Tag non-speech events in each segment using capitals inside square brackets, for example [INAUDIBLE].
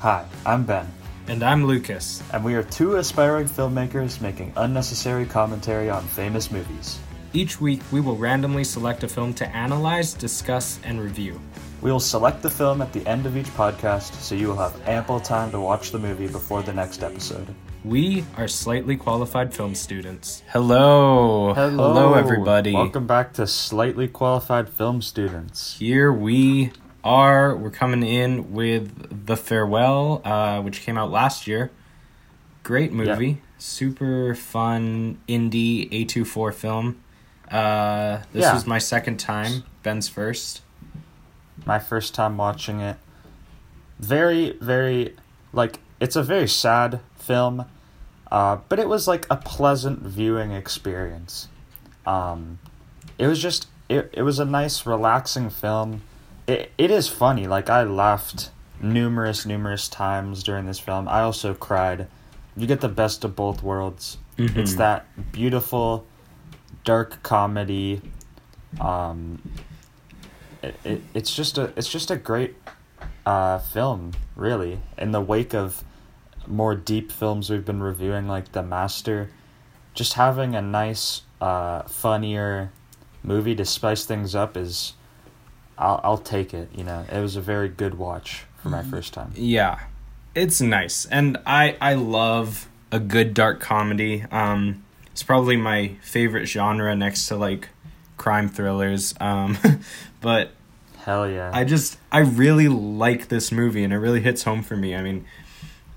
Hi, I'm Ben, And I'm Lucas. and we are two aspiring filmmakers making unnecessary commentary on famous movies. Each week, we will randomly select a film to analyze, discuss, and review. We will select the film at the end of each podcast so you will have ample time to watch the movie before the next episode. We are slightly qualified film students. Hello. Hello, everybody. Welcome back to Slightly Qualified Film Students. Here we are. We're coming in with The Farewell, uh, which came out last year. Great movie. Super fun indie A24 film. Uh, this Yeah. was my second time. Ben's first. My first time watching it. Very, very, like, it's a very sad film, uh, but it was like a pleasant viewing experience. Um, it was just, it, it was a nice, relaxing film. It, it is funny. Like, I laughed numerous, numerous times during this film. I also cried. You get the best of both worlds. It's Mhm. that beautiful, dark comedy. Um, it, it, it's just a it's just a great uh, film, really. In the wake of more deep films we've been reviewing, like The Master, just having a nice, uh, funnier movie to spice things up is, I'll I'll take it. You know, it was a very good watch for my first time. Yeah, it's nice, and I I love a good dark comedy. Um, it's probably my favorite genre next to like crime thrillers. Um, [LAUGHS] but Hell yeah! I just I really like this movie, and it really hits home for me. I mean,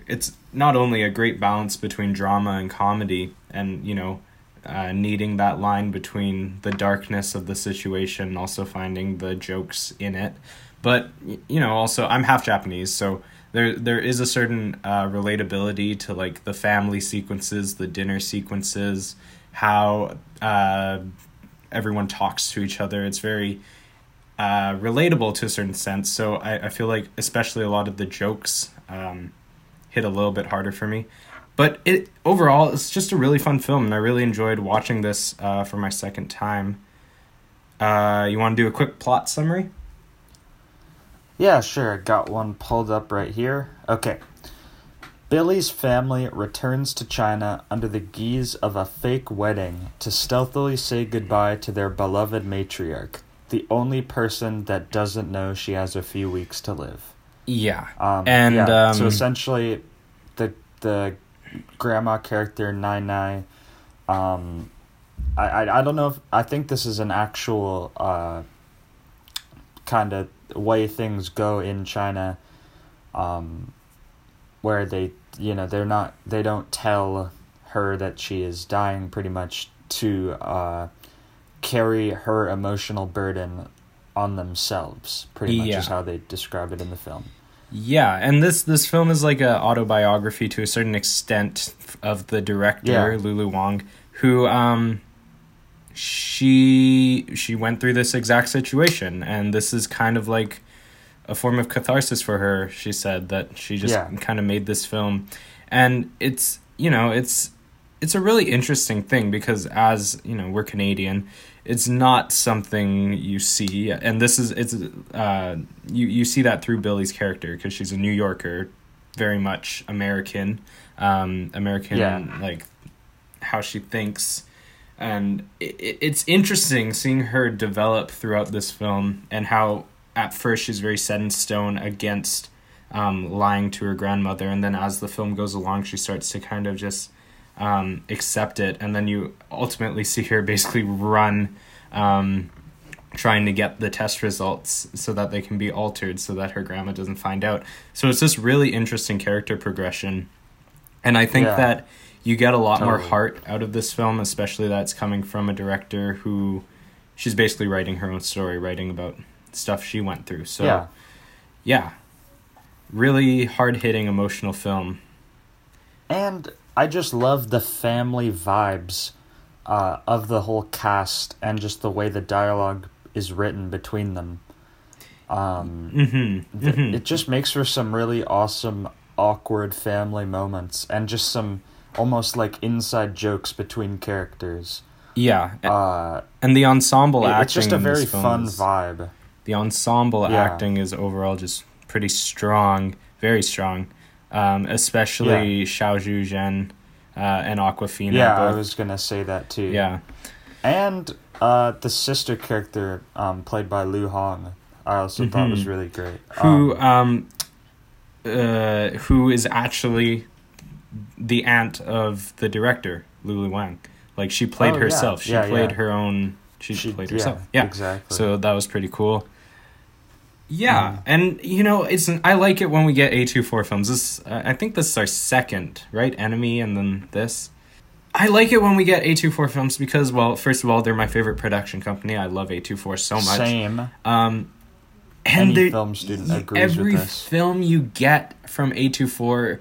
it's not only a great balance between drama and comedy, and you know. Uh, needing that line between the darkness of the situation and also finding the jokes in it, but you know also i'm half japanese so there there is a certain uh, relatability to like the family sequences the dinner sequences how uh, everyone talks to each other. It's very uh, relatable to a certain sense. So I, I feel like especially a lot of the jokes um, hit a little bit harder for me but it overall it's just a really fun film and i really enjoyed watching this uh, for my second time uh, you want to do a quick plot summary Yeah, sure. I got one pulled up right here. Okay. Billi's family returns to China under the guise of a fake wedding to stealthily say goodbye to their beloved matriarch, the only person that doesn't know she has a few weeks to live. yeah Um, And, yeah, so um, essentially, the the grandma character Nai Nai, um, I, I I don't know if I think this is an actual uh, kind of way things go in China, um, where they you know they're not they don't tell her that she is dying pretty much to uh, carry her emotional burden on themselves pretty much Yeah. is how they describe it in the film. Yeah, and this this film is like a autobiography to a certain extent of the director Yeah. Lulu Wang, who um she she went through this exact situation, and this is kind of like a form of catharsis for her. She said that she just Yeah. kind of made this film, and it's you know it's it's a really interesting thing because as you know we're Canadian, it's not something you see, and this is it's uh you you see that through Billi's character because she's a New Yorker, very much American, um American Yeah. like how she thinks. And it, it's interesting seeing her develop throughout this film and how at first she's very set in stone against um, lying to her grandmother and then as the film goes along she starts to kind of just um, accept it and then you ultimately see her basically run um, trying to get the test results so that they can be altered so that her grandma doesn't find out. So it's this really interesting character progression. And i think Yeah. that you get a lot more heart out of this film especially that's coming from a director who she's basically writing her own story writing about stuff she went through. So yeah. yeah. Really hard-hitting emotional film. And I just love the family vibes uh, of the whole cast and just the way the dialogue is written between them. Um, mm-hmm. th- mm-hmm. It just makes for some really awesome, awkward family moments and just some almost like inside jokes between characters. yeah Uh, and the ensemble it- acting it's just a very fun is- vibe. the ensemble Yeah. acting is overall just pretty strong, very strong, um, especially Zhao Shuzhen uh, and Awkwafina. Yeah, I was gonna say that too. yeah. and uh, the sister character um, played by Lu Hong, I also thought was Mhm. really great. who Um, um uh who is actually the aunt of the director Lulu Wang like she played Oh, yeah. herself she Yeah, played yeah. her own she, she- played herself yeah exactly. so that was pretty cool yeah Mm. and you know it's i like it when we get a24 films this uh, i think this is our second right enemy and then this i like it when we get a24 films because well first of all they're my favorite production company i love a24 so much Same. um, and Any film student agrees every with this. film you get from A24,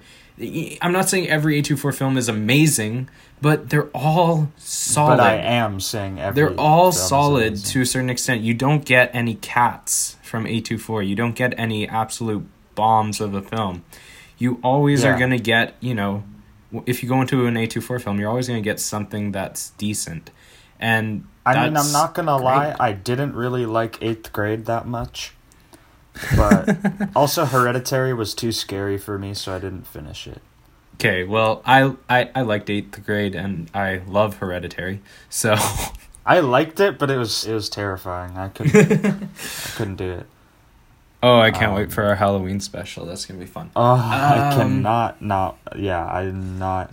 I'm not saying every A24 film is amazing, but they're all solid. But I am saying every. they're all solid to a certain extent. You don't get any cats from A24. You don't get any absolute bombs of a film. You always are going to get, you know, if you go into an A24 film, you're always going to get something that's decent. And I mean, I'm not gonna lie. I didn't really like Eighth Grade that much, but [LAUGHS] also Hereditary was too scary for me, so I didn't finish it. Okay, well, I, I I liked eighth grade and I love Hereditary, so I liked it, but it was it was terrifying. I couldn't I [LAUGHS] couldn't do it. oh, I can't Um, wait for our Halloween special. That's gonna be fun. Oh, I Um, cannot not. Yeah, I'm not.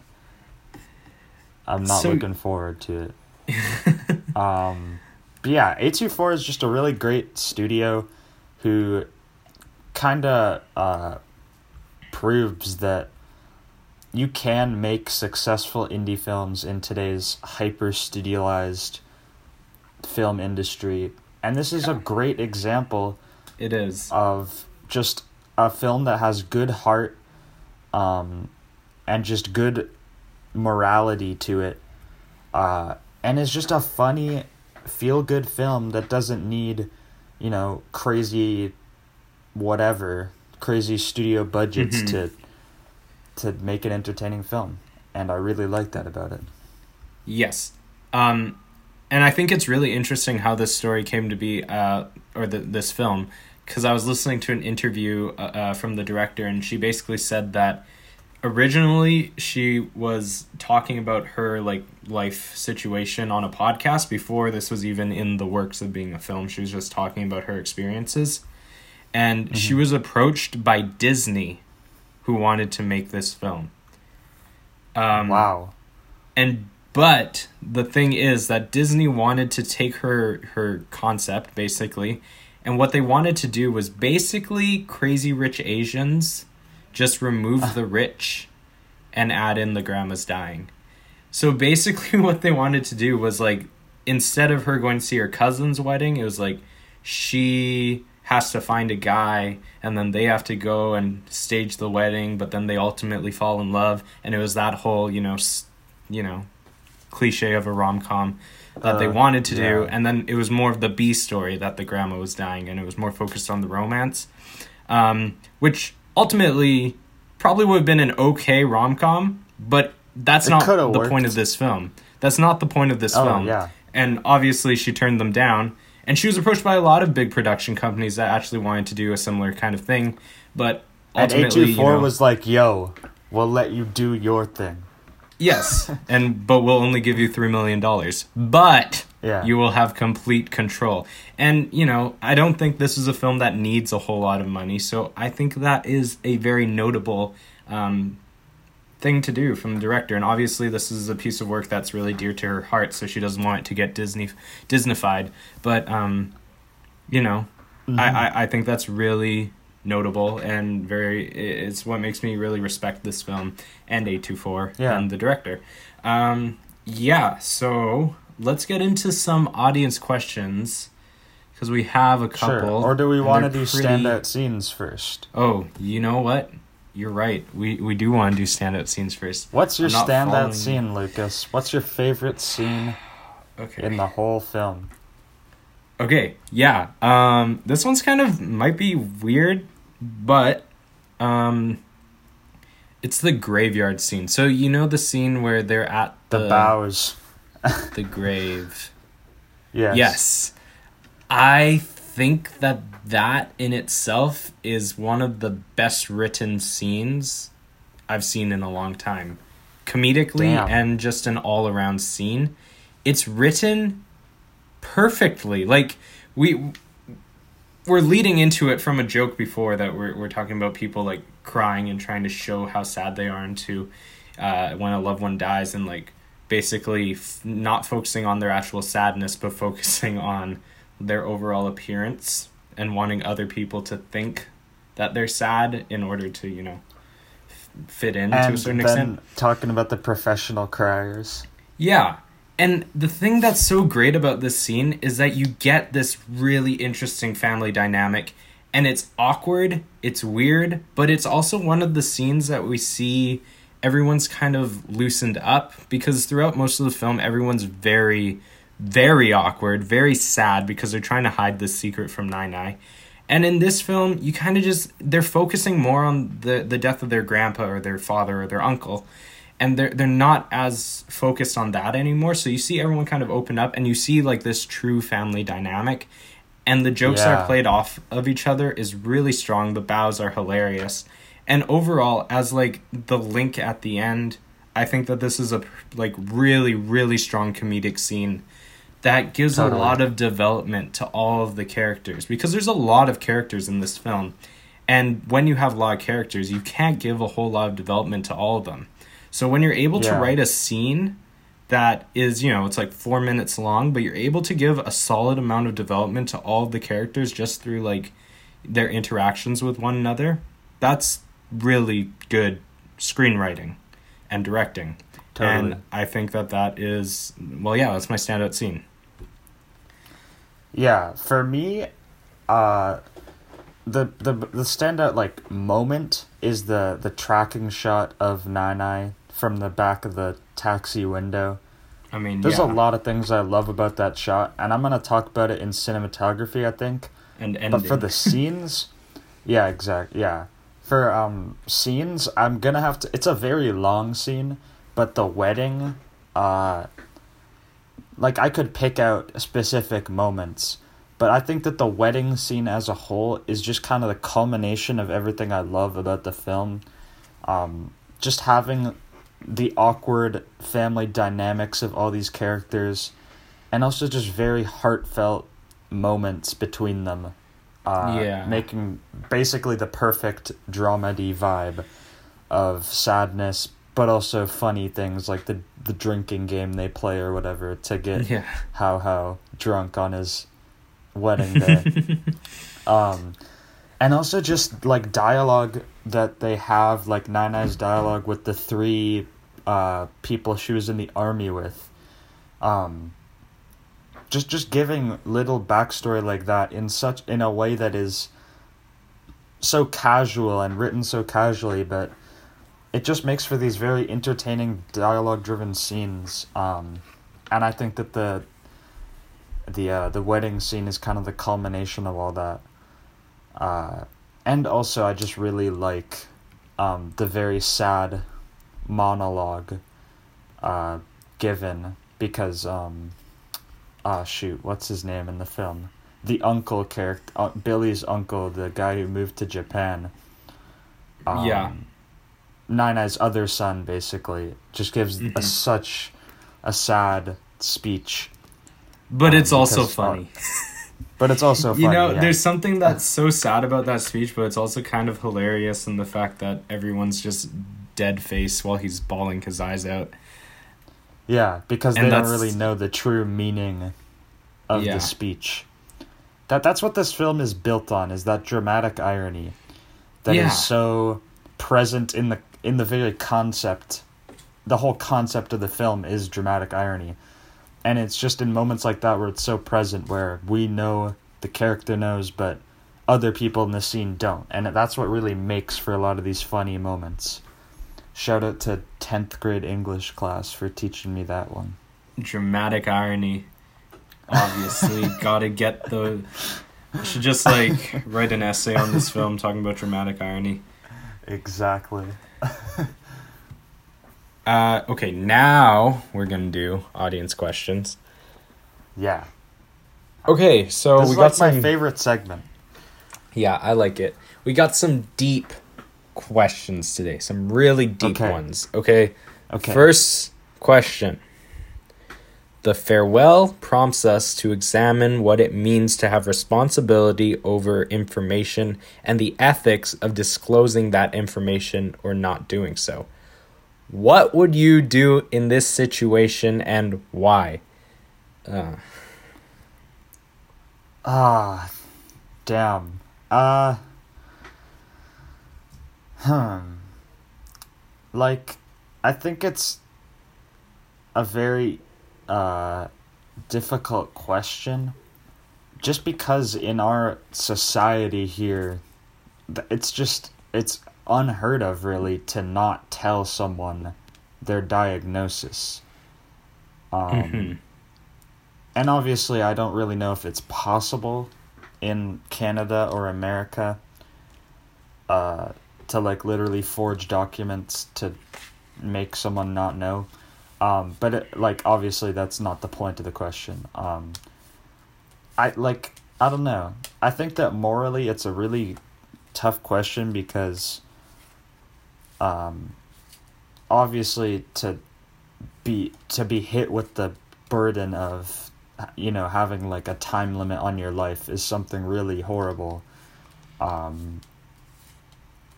I'm not So- looking forward to it. Um, but yeah, A two four is just a really great studio, who, kind of uh, proves that you can make successful indie films in today's hyper studialized film industry, and this is a great example It is. of just a film that has good heart um and just good morality to it uh and is just a funny feel good film that doesn't need you know crazy whatever crazy studio budgets Mhm. to to make an entertaining film and I really like that about it Yes. Um, and I think it's really interesting how this story came to be, uh, or the, this film, because I was listening to an interview uh, uh, from the director, and she basically said that originally she was talking about her like life situation on a podcast before this was even in the works of being a film. She was just talking about her experiences, and she was approached by Disney, who wanted to make this film. Um, wow and but the thing is that Disney wanted to take her her concept basically and what they wanted to do was basically crazy rich Asians just remove [LAUGHS] the rich and add in the grandma's dying. So basically [LAUGHS] what they wanted to do was like instead of her going to see her cousin's wedding, it was like she has to find a guy and then they have to go and stage the wedding, but then they ultimately fall in love and it was that whole, you know, s- you know, cliche of a rom-com that they Uh, wanted to do and then it was more of the B story that the grandma was dying and it was more focused on the romance. Um, which ultimately probably would have been an okay rom-com, but that's It not the point of this film. That's not the point of this Oh, film. yeah. And obviously she turned them down. And she was approached by a lot of big production companies that actually wanted to do a similar kind of thing, but and ultimately, you A24 know, was like yo we'll let you do your thing. Yes, [LAUGHS] and but we'll only give you three million dollars, but Yeah. you will have complete control. And you know, I don't think this is a film that needs a whole lot of money, so I think that is a very notable um, thing to do from the director. And obviously, this is a piece of work that's really dear to her heart, so she doesn't want it to get Disney Disneyfied. But um, you know, Mm-hmm. I, I I think that's really notable and very it's what makes me really respect this film and A24 Yeah. and the director. Um, yeah, so let's get into some audience questions because we have a couple. Sure. Or do we want to do pretty- standout scenes first? Oh, you know what? You're right. We we do want to do standout scenes first. What's your standout following scene, Lucas? What's your favorite scene Okay. in the whole film? Okay, yeah. Um, this one's kind of might be weird, but um, it's the graveyard scene. So you know the scene where they're at The, the bows. [LAUGHS] the grave. Yes. Yes. I think that that in itself is one of the best written scenes I've seen in a long time. Comedically Damn. and just an all around scene. It's written perfectly. Like we we're leading into it from a joke before that we're we're talking about people like crying and trying to show how sad they are into uh, when a loved one dies and like basically f- not focusing on their actual sadness but focusing on their overall appearance and wanting other people to think that they're sad in order to you know f- fit in to a certain then extent talking about the professional criers. yeah. And the thing that's so great about this scene is that you get this really interesting family dynamic and it's awkward, it's weird, but it's also one of the scenes that we see everyone's kind of loosened up because throughout most of the film everyone's very very awkward, very sad because they're trying to hide this secret from Nai Nai. And in this film, you kind of just they're focusing more on the the death of their grandpa or their father or their uncle and they're they're not as focused on that anymore. So you see everyone kind of open up, and you see like this true family dynamic, and the jokes that are played off of each other is really strong. The bows are hilarious, and overall, as like the link at the end, I think that this is a like really really strong comedic scene that gives Totally. a lot of development to all of the characters because there's a lot of characters in this film. And when you have a lot of characters, you can't give a whole lot of development to all of them. So when you're able to write a scene that is, you know, it's like four minutes long, but you're able to give a solid amount of development to all of the characters just through like their interactions with one another, that's really good screenwriting and directing. Totally. And I think that that is, well, yeah, that's my standout scene. Yeah, for me, uh, the the the standout like moment is the the tracking shot of Nai Nai from the back of the taxi window. I mean, There's yeah. a lot of things I love about that shot, and I'm gonna talk about it in cinematography. I think, And ending. but for the scenes, [LAUGHS] yeah, exact, yeah. For um scenes, I'm gonna have to. It's a very long scene, but the wedding, uh, like I could pick out specific moments, but I think that the wedding scene as a whole is just kind of the culmination of everything I love about the film. Um, just having the awkward family dynamics of all these characters, and also just very heartfelt moments between them. Uh, Yeah. Making basically the perfect dramedy vibe of sadness, but also funny things like the the drinking game they play or whatever to get yeah. how how drunk on his wedding [LAUGHS] day. um, and also just like dialogue that they have, like Nai Nai's dialogue with the three uh, people she was in the army with. Um, just just giving little backstory like that in such in a way that is so casual and written so casually, but it just makes for these very entertaining dialogue driven scenes. Um, and I think that the the uh, the wedding scene is kind of the culmination of all that. Uh, and also, I just really like um, the very sad monologue uh, given because um, ah shoot, what's his name in the film? The uncle character, uh, Billi's uncle, the guy who moved to Japan. Yeah. Nai Nai's other son, basically, just gives a, Mhm. such a sad speech. But Um, it's also uh, funny. [LAUGHS] But it's also funny. [LAUGHS] you know, yeah. there's something [LAUGHS] that's so sad about that speech, but it's also kind of hilarious in the fact that everyone's just dead face while he's bawling his eyes out. Yeah, because And they don't really know the true meaning of Yeah. the speech. That that's what this film is built on is that dramatic irony that is Yeah. so present in the in the very concept. The whole concept of the film is dramatic irony. And it's just in moments like that where it's so present where we know the character knows but other people in the scene don't. And that's what really makes for a lot of these funny moments. Shout out to 10th grade English class for teaching me that one. Dramatic irony. Obviously, [LAUGHS] gotta get the. I should just like write an essay on this film talking about dramatic irony. Exactly. [LAUGHS] Uh, okay, now we're gonna do audience questions. Yeah. Okay, so this we got like some. my favorite segment. Yeah, I like it. We got some deep questions today. Some really deep Okay. ones. Okay. Okay. First question. The farewell prompts us to examine what it means to have responsibility over information and the ethics of disclosing that information or not doing so. What would you do in this situation and why? Uh, Ah, damn. Uh, hmm. Like, I think it's a very uh difficult question, just because in our society here, it's just it's unheard of really to not tell someone their diagnosis. Um mhm. and obviously I don't really know if it's possible in Canada or America uh to like literally forge documents to make someone not know um but it, like obviously that's not the point of the question. Um I like I don't know. I think that morally it's a really tough question because um obviously to be to be hit with the burden of you know having like a time limit on your life is something really horrible. Um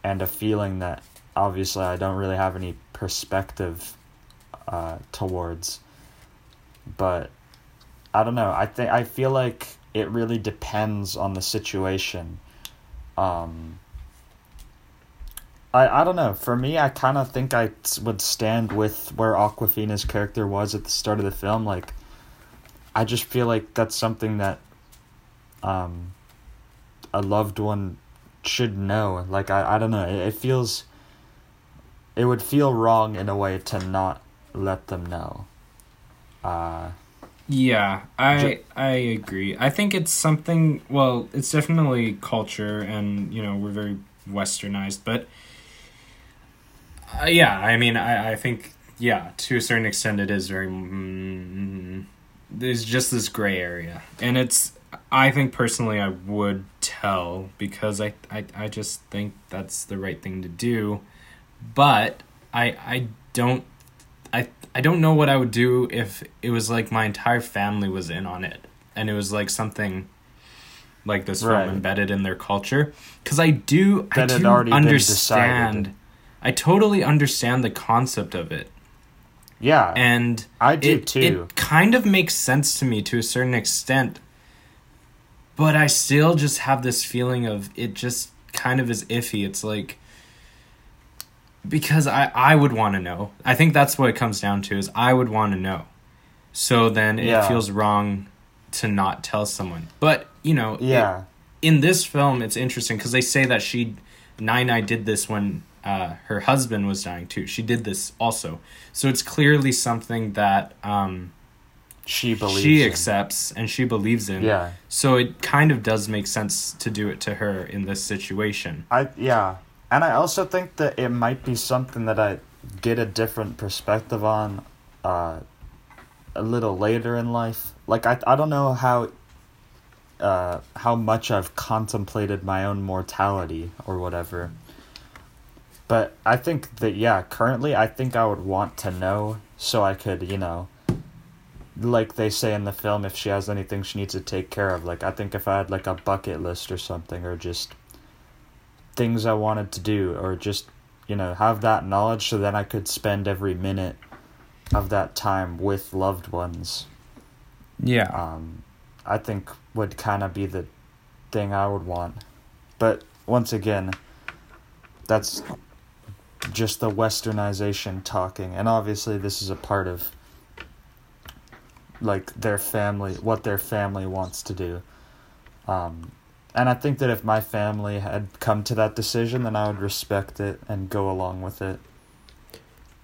and a feeling that obviously I don't really have any perspective uh towards but I don't know I think I feel like it really depends on the situation um I, I don't know. For me, I kind of think I would stand with where Awkwafina's character was at the start of the film. Like, I just feel like that's something that um, a loved one should know. Like, I, I don't know. It, it feels. It would feel wrong in a way to not let them know. Uh, Yeah, I Ju- I agree. I think it's something. Well, it's definitely culture, and you know we're very westernized, but uh, yeah, I mean, I I think yeah, to a certain extent, it is very. Mm, there's just this gray area, and it's. I think personally, I would tell because I, I I just think that's the right thing to do, but I I don't I I don't know what I would do if it was like my entire family was in on it and it was like something like this film embedded in their culture. Because I do I That had do already understand. I totally understand the concept of it. Yeah, and I do it, too. it kind of makes sense to me to a certain extent but I still just have this feeling of it just kind of is iffy. It's like because I I would want to know. I think that's what it comes down to is I would want to know. So then it Yeah. feels wrong to not tell someone. But, you know, it- yeah, in this film it's interesting cuz they say that she Nine did this when uh, her husband was dying too. She did this also. So it's clearly something that um, she believes. she in. accepts and she believes in. Yeah, So it kind of does make sense to do it to her in this situation. I yeah, and I also think that it might be something that I get a different perspective on, uh, a little later in life. Like I I don't know how. Uh, how much I've contemplated my own mortality or whatever. But I think that yeah, currently I think I would want to know so I could you know. Like they say in the film, if she has anything she needs to take care of, like I think if I had like a bucket list or something, or just things I wanted to do or just you know have that knowledge so then I could spend every minute of that time with loved ones. Yeah. um I think would kind of be the thing I would want. But once again that's just the westernization talking and obviously this is a part of like their family what their family wants to do. Um and I think that if my family had come to that decision, then I would respect it and go along with it.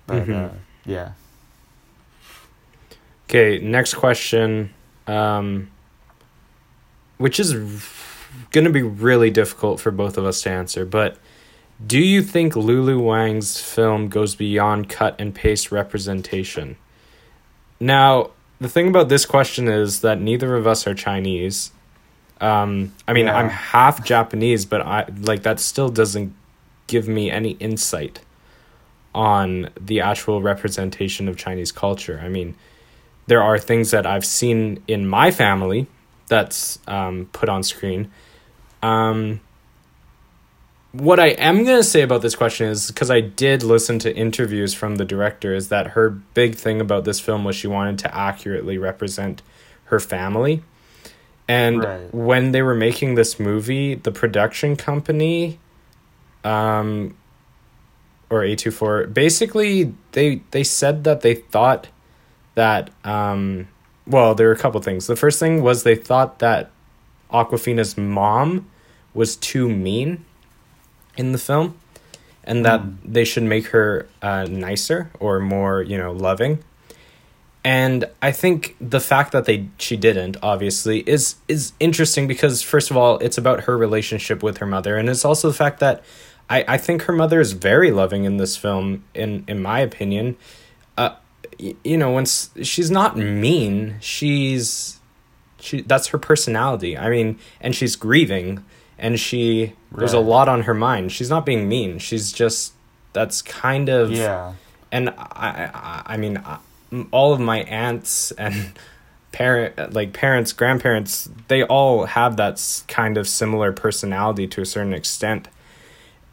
But Mhm. uh, yeah, Okay, next question, um, which is going to be really difficult for both of us to answer. But do you think Lulu Wang's film goes beyond cut and paste representation? Now, the thing about this question is that neither of us are Chinese. Um, I mean, Yeah. I'm half Japanese, but I like that still doesn't give me any insight on the actual representation of Chinese culture. I mean, there are things that I've seen in my family that's um, put on screen. Um, what I am going to say about this question is because I did listen to interviews from the director, is that her big thing about this film was she wanted to accurately represent her family. And Right. when they were making this movie, the production company, um, or A24, basically they they said that they thought that um, well, there were a couple things. The first thing was they thought that Awkwafina's mom was too mean in the film and that they should make her uh, nicer or more you know loving and i think the fact that they she didn't obviously is is interesting because first of all it's about her relationship with her mother. And it's also the fact that i i think her mother is very loving in this film in in my opinion. Uh y- you know when she's not mean. She's she that's her personality. I mean and she's grieving. And she there's a lot on her mind. She's not being mean. She's just that's kind of Yeah. and I, I, I mean, I- all of my aunts and [LAUGHS] parent, like parents, grandparents, they all have that kind of similar personality to a certain extent.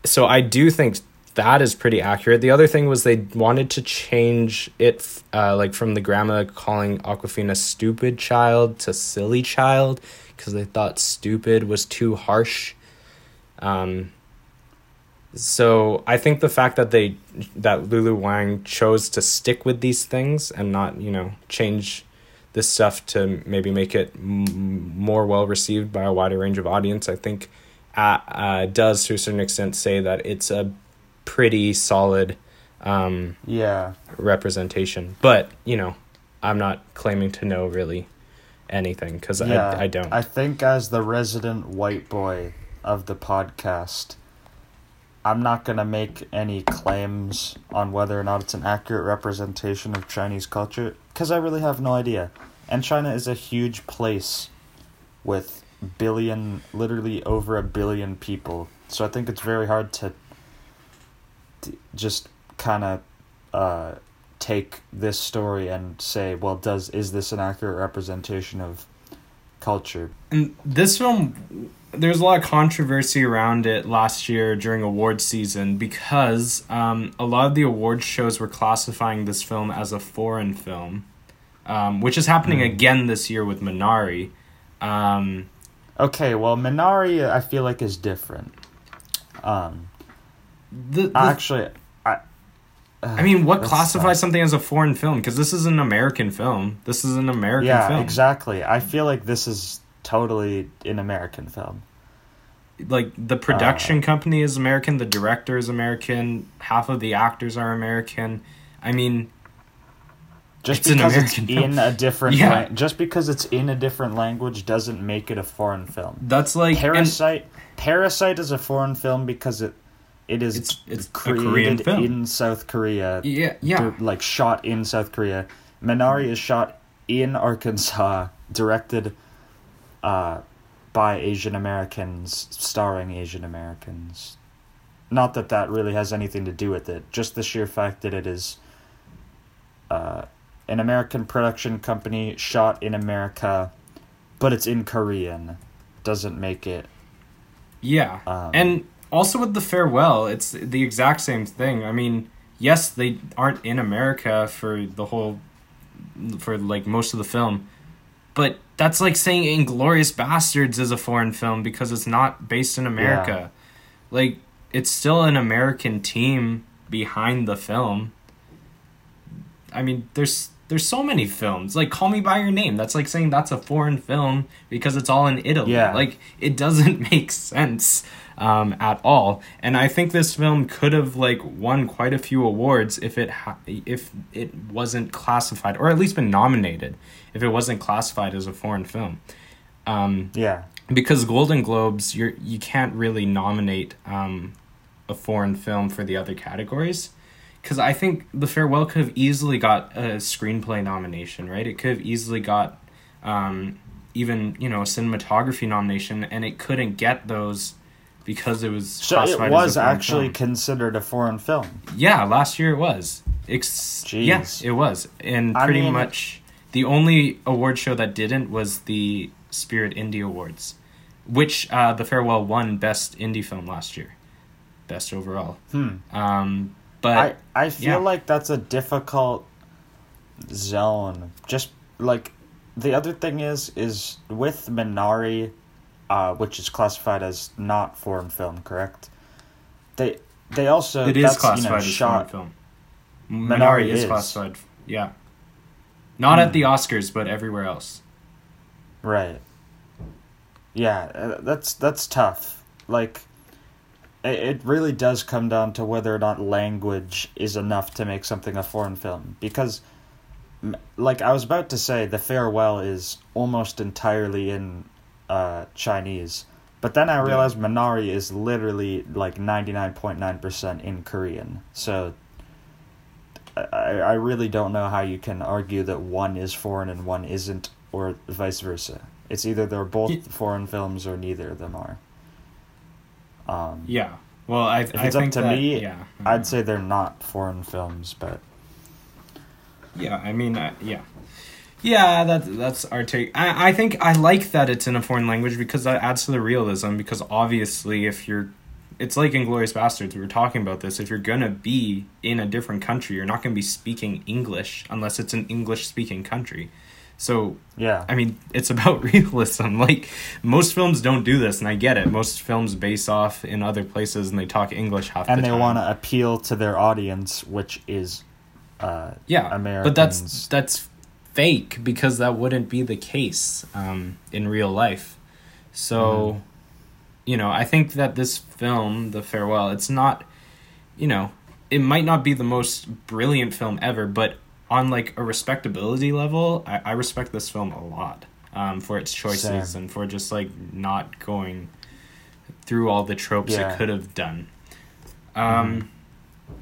So I do think that is pretty accurate. The other thing was they wanted to change it, uh, like from the grandma calling Awkwafina stupid child to silly child, because they thought stupid was too harsh. Um, so I think the fact that they that Lulu Wang chose to stick with these things and not you know change this stuff to maybe make it m- more well received by a wider range of audience, I think uh, uh, does to a certain extent say that it's a pretty solid um, Yeah. representation. But you know, I'm not claiming to know really anything because Yeah. I I don't. I think as the resident white boy of the podcast, I'm not gonna make any claims on whether or not it's an accurate representation of Chinese culture because I really have no idea. And China is a huge place with billion, literally over a billion people. So I think it's very hard to, to just kind of uh, take this story and say, well, does is this an accurate representation of culture? And this film, there's a lot of controversy around it last year during award season because um, a lot of the award shows were classifying this film as a foreign film, um, which is happening Hmm. again this year with Minari. Um, Okay, well, Minari, I feel like is different. Um, the, the actually, I. I mean, what classifies something as a foreign film? Because this is an American film. This is an American Yeah, film. exactly. I feel like this is totally an American film. Like the uh, production company is American, the director is American, half of the actors are American. I mean, Just because it's film. in a different Yeah. lang- just because it's in a different language doesn't make it a foreign film. that's like and- Parasite Parasite is a foreign film because it it is It's- it's a created Korean film. in South Korea. Yeah, yeah. like shot in South Korea. Minari is shot in Arkansas, directed uh, by Asian Americans, starring Asian Americans. Not that that really has anything to do with it, just the sheer fact that it is uh, an American production company shot in America, but it's in Korean, doesn't make it. Yeah. Um, and also with the farewell, it's the exact same thing. I mean, yes, they aren't in America for the whole for like most of the film. But that's like saying Inglourious Basterds is a foreign film because it's not based in America. Like it's still an American team behind the film. I mean, there's there's so many films. Like Call Me by Your Name. That's like saying that's a foreign film because it's all in Italy. Yeah. Like it doesn't [LAUGHS] make sense um, at all. And I think this film could have like won quite a few awards if it ha- if it wasn't classified or at least been nominated if it wasn't classified as a foreign film. Um, Yeah. because Golden Globes, you're you can't really nominate um, a foreign film for the other categories, because I think The Farewell could have easily got a screenplay nomination, right? It could have easily got um, even you know a cinematography nomination, and it couldn't get those because it was So it as was actually film. considered a foreign film. Yeah, last year it was. Ex- Jeez. yeah, it was, and I pretty mean- much the only award show that didn't was the Spirit Indie Awards, which uh, The Farewell won Best Indie Film last year, best overall. Hmm. Um, but I I feel yeah. like that's a difficult zone. Just like the other thing is is with Minari, uh, which is classified as not foreign film, correct? They they also it is classified you know, as shot foreign film. Minari Minari is, is. classified. Yeah, not Hmm. at the Oscars, but everywhere else. right. Yeah, uh, that's that's tough. Like, it, it really does come down to whether or not language is enough to make something a foreign film. Because, like I was about to say, the farewell is almost entirely in uh, Chinese, but then I Yeah. realized Minari is literally like ninety nine point nine percent in Korean. So. I, I really don't know how you can argue that one is foreign and one isn't, or vice versa. It's either they're both foreign films or neither of them are. Um, Yeah. Well, I If I it's up think to that, me, yeah, I'd say they're not foreign films, but Yeah, I mean, uh, yeah, yeah. That that's our take. I I think I like that it's in a foreign language because that adds to the realism. Because obviously, if you're, it's like Inglourious Basterds. We were talking about this. If you're gonna be in a different country, you're not gonna be speaking English unless it's an English speaking country. So yeah, I mean, it's about [LAUGHS] realism. Like most films don't do this, and I get it. Most films base off in other places, and they talk English half and the they want to appeal to their audience, which is, uh, yeah Americans. but that's that's fake because that wouldn't be the case um, in real life so Mm-hmm. you know i think that this film the farewell it's not you know it might not be the most brilliant film ever but on like a respectability level i, I respect this film a lot um, for its choices Same. and for just like not going through all the tropes Yeah. it could have done um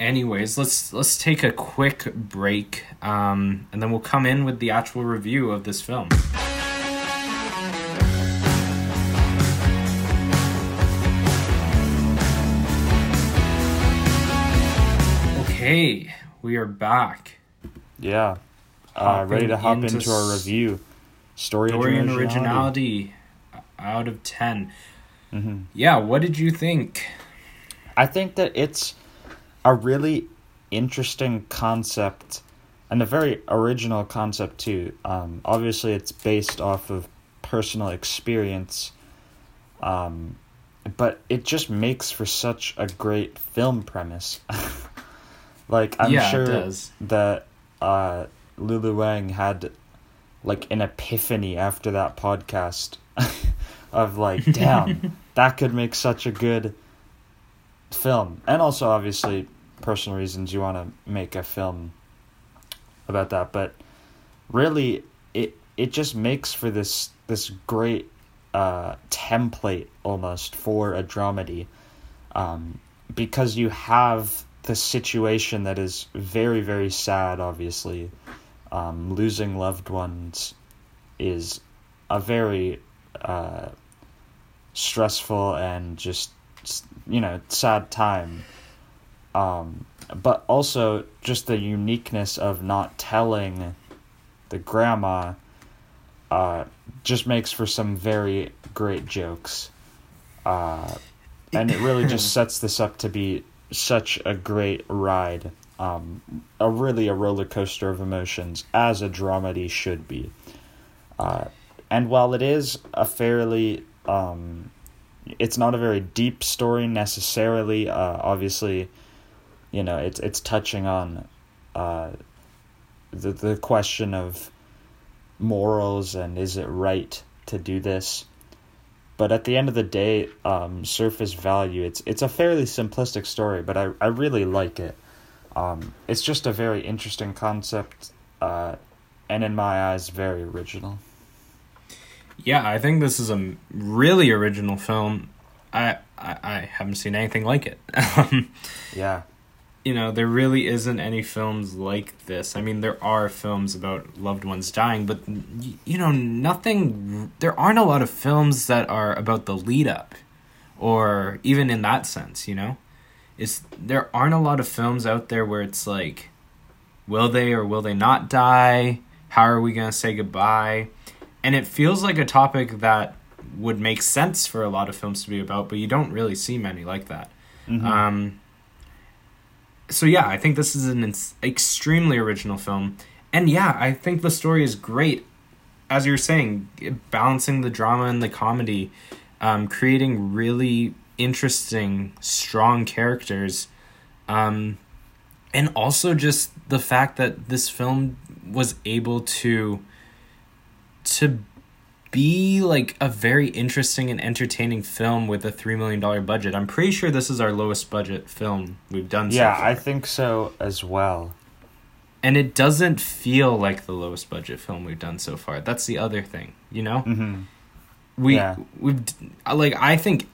anyways let's let's take a quick break um and then we'll come in with the actual review of this film okay we are back yeah. Uh, ready to hop into into, our review. Story, story and originality. originality out of 10 hmm yeah what did you think I think that it's a really interesting concept and a very original concept too. Um, obviously, it's based off of personal experience, um, but it just makes for such a great film premise. [LAUGHS] like I'm yeah sure that uh, Lulu Wang had like an epiphany after that podcast [LAUGHS] of like, damn, [LAUGHS] that could make such a good film. And also, obviously, personal reasons you want to make a film about that. But really, it it just makes for this this great uh, template almost for a dramedy, um, because you have the situation that is very very sad. Obviously, um, losing loved ones is a very uh, stressful and just you know sad time um, but also just the uniqueness of not telling the grandma uh, just makes for some very great jokes uh, and it really just [CLEARS THROAT] sets this up to be such a great ride um, a really a roller coaster of emotions as a dramedy should be. Uh, and while it is a fairly um, it's not a very deep story necessarily uh, obviously you know it's it's touching on uh, the the question of morals and is it right to do this but at the end of the day um, surface value it's it's a fairly simplistic story but I, I really like it um, it's just a very interesting concept uh, and in my eyes very original Yeah, I think this is a really original film. I I, I haven't seen anything like it. [LAUGHS] Yeah you know, there really isn't any films like this. I mean, there are films about loved ones dying, but you know, nothing there aren't a lot of films that are about the lead up or even in that sense, you know? It's there aren't a lot of films out there where it's like will they or will they not die? How are we going to say goodbye? And it feels like a topic that would make sense for a lot of films to be about, but you don't really see many like that. Mm-hmm. Um, so yeah, I think this is an ins- extremely original film, and yeah, I think the story is great. As you're saying, balancing the drama and the comedy, um, creating really interesting, strong characters, um, and also just the fact that this film was able to to be like a very interesting and entertaining film with a three million dollar budget. I'm pretty sure this is our lowest budget film we've done. Yeah, so I think so as well. And it doesn't feel like the lowest budget film we've done so far. That's the other thing, you know. Mm-hmm. We yeah. we've like I think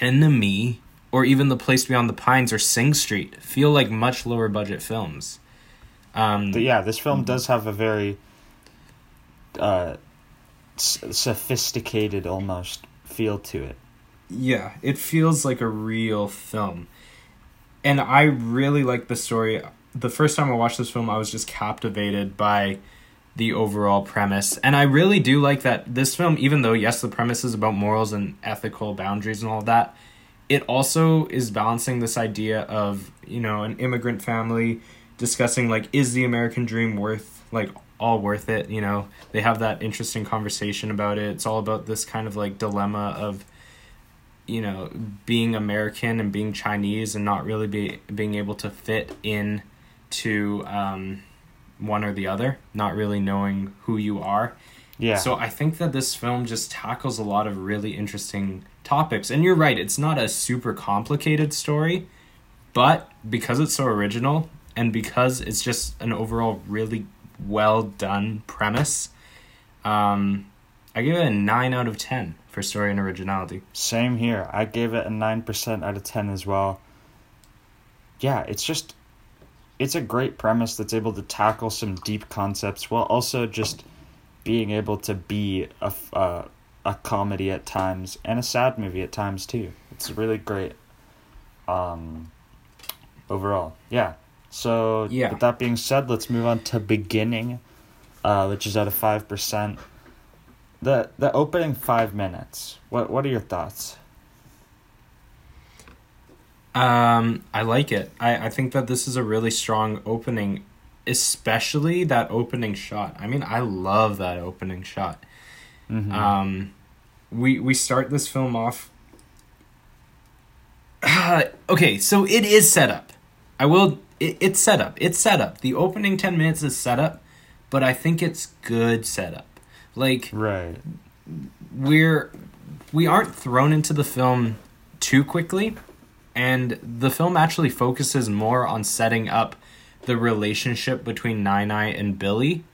Enemy or even The Place Beyond the Pines or Sing Street feel like much lower budget films. Um, but yeah, this film does have a very uh, sophisticated almost feel to it. Yeah, it feels like a real film. And I really like the story. The first time I watched this film, I was just captivated by the overall premise. And I really do like that this film, even though, yes, the premise is about morals and ethical boundaries and all that, it also is balancing this idea of, you know, an immigrant family discussing, like, is the American dream worth, like, all worth it. You know, they have that interesting conversation about it. It's all about this kind of like dilemma of, you know, being American and being Chinese and not really be being able to fit in to um, one or the other, not really knowing who you are. Yeah. So I think that this film just tackles a lot of really interesting topics. And you're right, it's not a super complicated story, but because it's so original and because it's just an overall really well done premise. Um, I give it a 9 out of 10 for story and originality. Same here. I gave it a 9% out of 10 as well. Yeah, it's just it's a great premise that's able to tackle some deep concepts while also just being able to be a uh, a comedy at times and a sad movie at times too. It's really great. Um overall. Yeah. So yeah. with that being said, let's move on to beginning, uh, which is at a five percent. The the opening five minutes. What what are your thoughts? Um, I like it. I, I think that this is a really strong opening, especially that opening shot. I mean, I love that opening shot. Mm-hmm. Um, we we start this film off. Uh, [SIGHS] okay, so it is set up. I will it, it's set up. It's set up. The opening 10 minutes is set up, but I think it's good setup. Like right. We're we aren't thrown into the film too quickly and the film actually focuses more on setting up the relationship between Nai Nai and Billi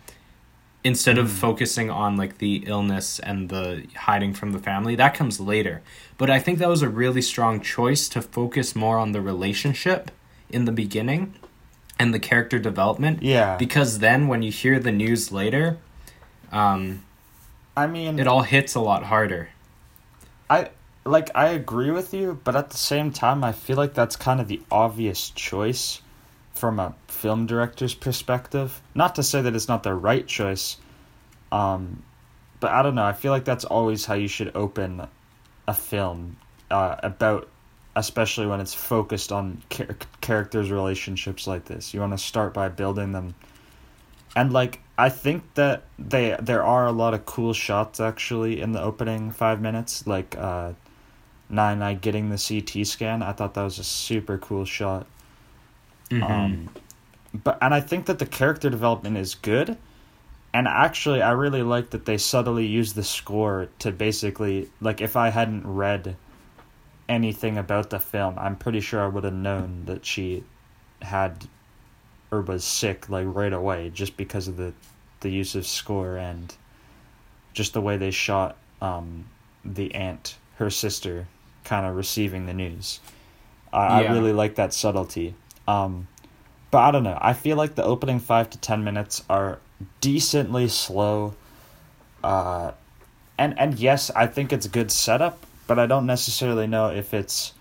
instead of hmm. focusing on like the illness and the hiding from the family that comes later but i think that was a really strong choice to focus more on the relationship in the beginning and the character development. Yeah. Because then when you hear the news later, um, I mean, it all hits a lot harder. I like I agree with you, but at the same time, I feel like that's kind of the obvious choice from a film director's perspective. Not to say that it's not the right choice, um, but I don't know. I feel like that's always how you should open a film uh, about especially when it's focused on char- characters' relationships like this. You want to start by building them, and like I think that they there are a lot of cool shots actually in the opening five minutes, like uh, Nai Nai getting the CT scan. I thought that was a super cool shot. Mm-hmm. Um, but and I think that the character development is good. And actually, I really like that they subtly use the score to basically like if I hadn't read anything about the film, I'm pretty sure I would have known that she had or was sick like right away just because of the the use of score and just the way they shot um, the aunt, her sister, kind of receiving the news. I, yeah. I really like that subtlety. Um, but I don't know. I feel like the opening five to ten minutes are decently slow. Uh, and and yes, I think it's good setup, but I don't necessarily know if it's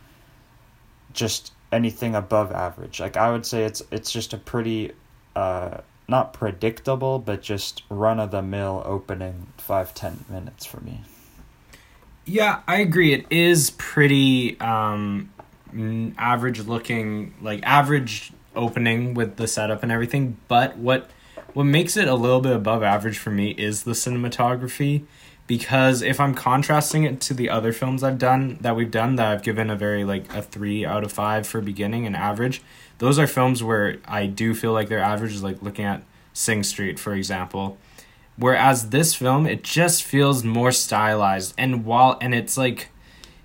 just anything above average. Like I would say it's it's just a pretty uh not predictable, but just run of the mill opening five ten minutes for me. Yeah, I agree. It is pretty um, average looking, like average opening with the setup and everything. But what what makes it a little bit above average for me is the cinematography because if I'm contrasting it to the other films I've done that we've done that I've given a very like a 3 out of 5 for beginning and average, those are films where I do feel like their average is like looking at Sing Street for example. Whereas this film it just feels more stylized and while and it's like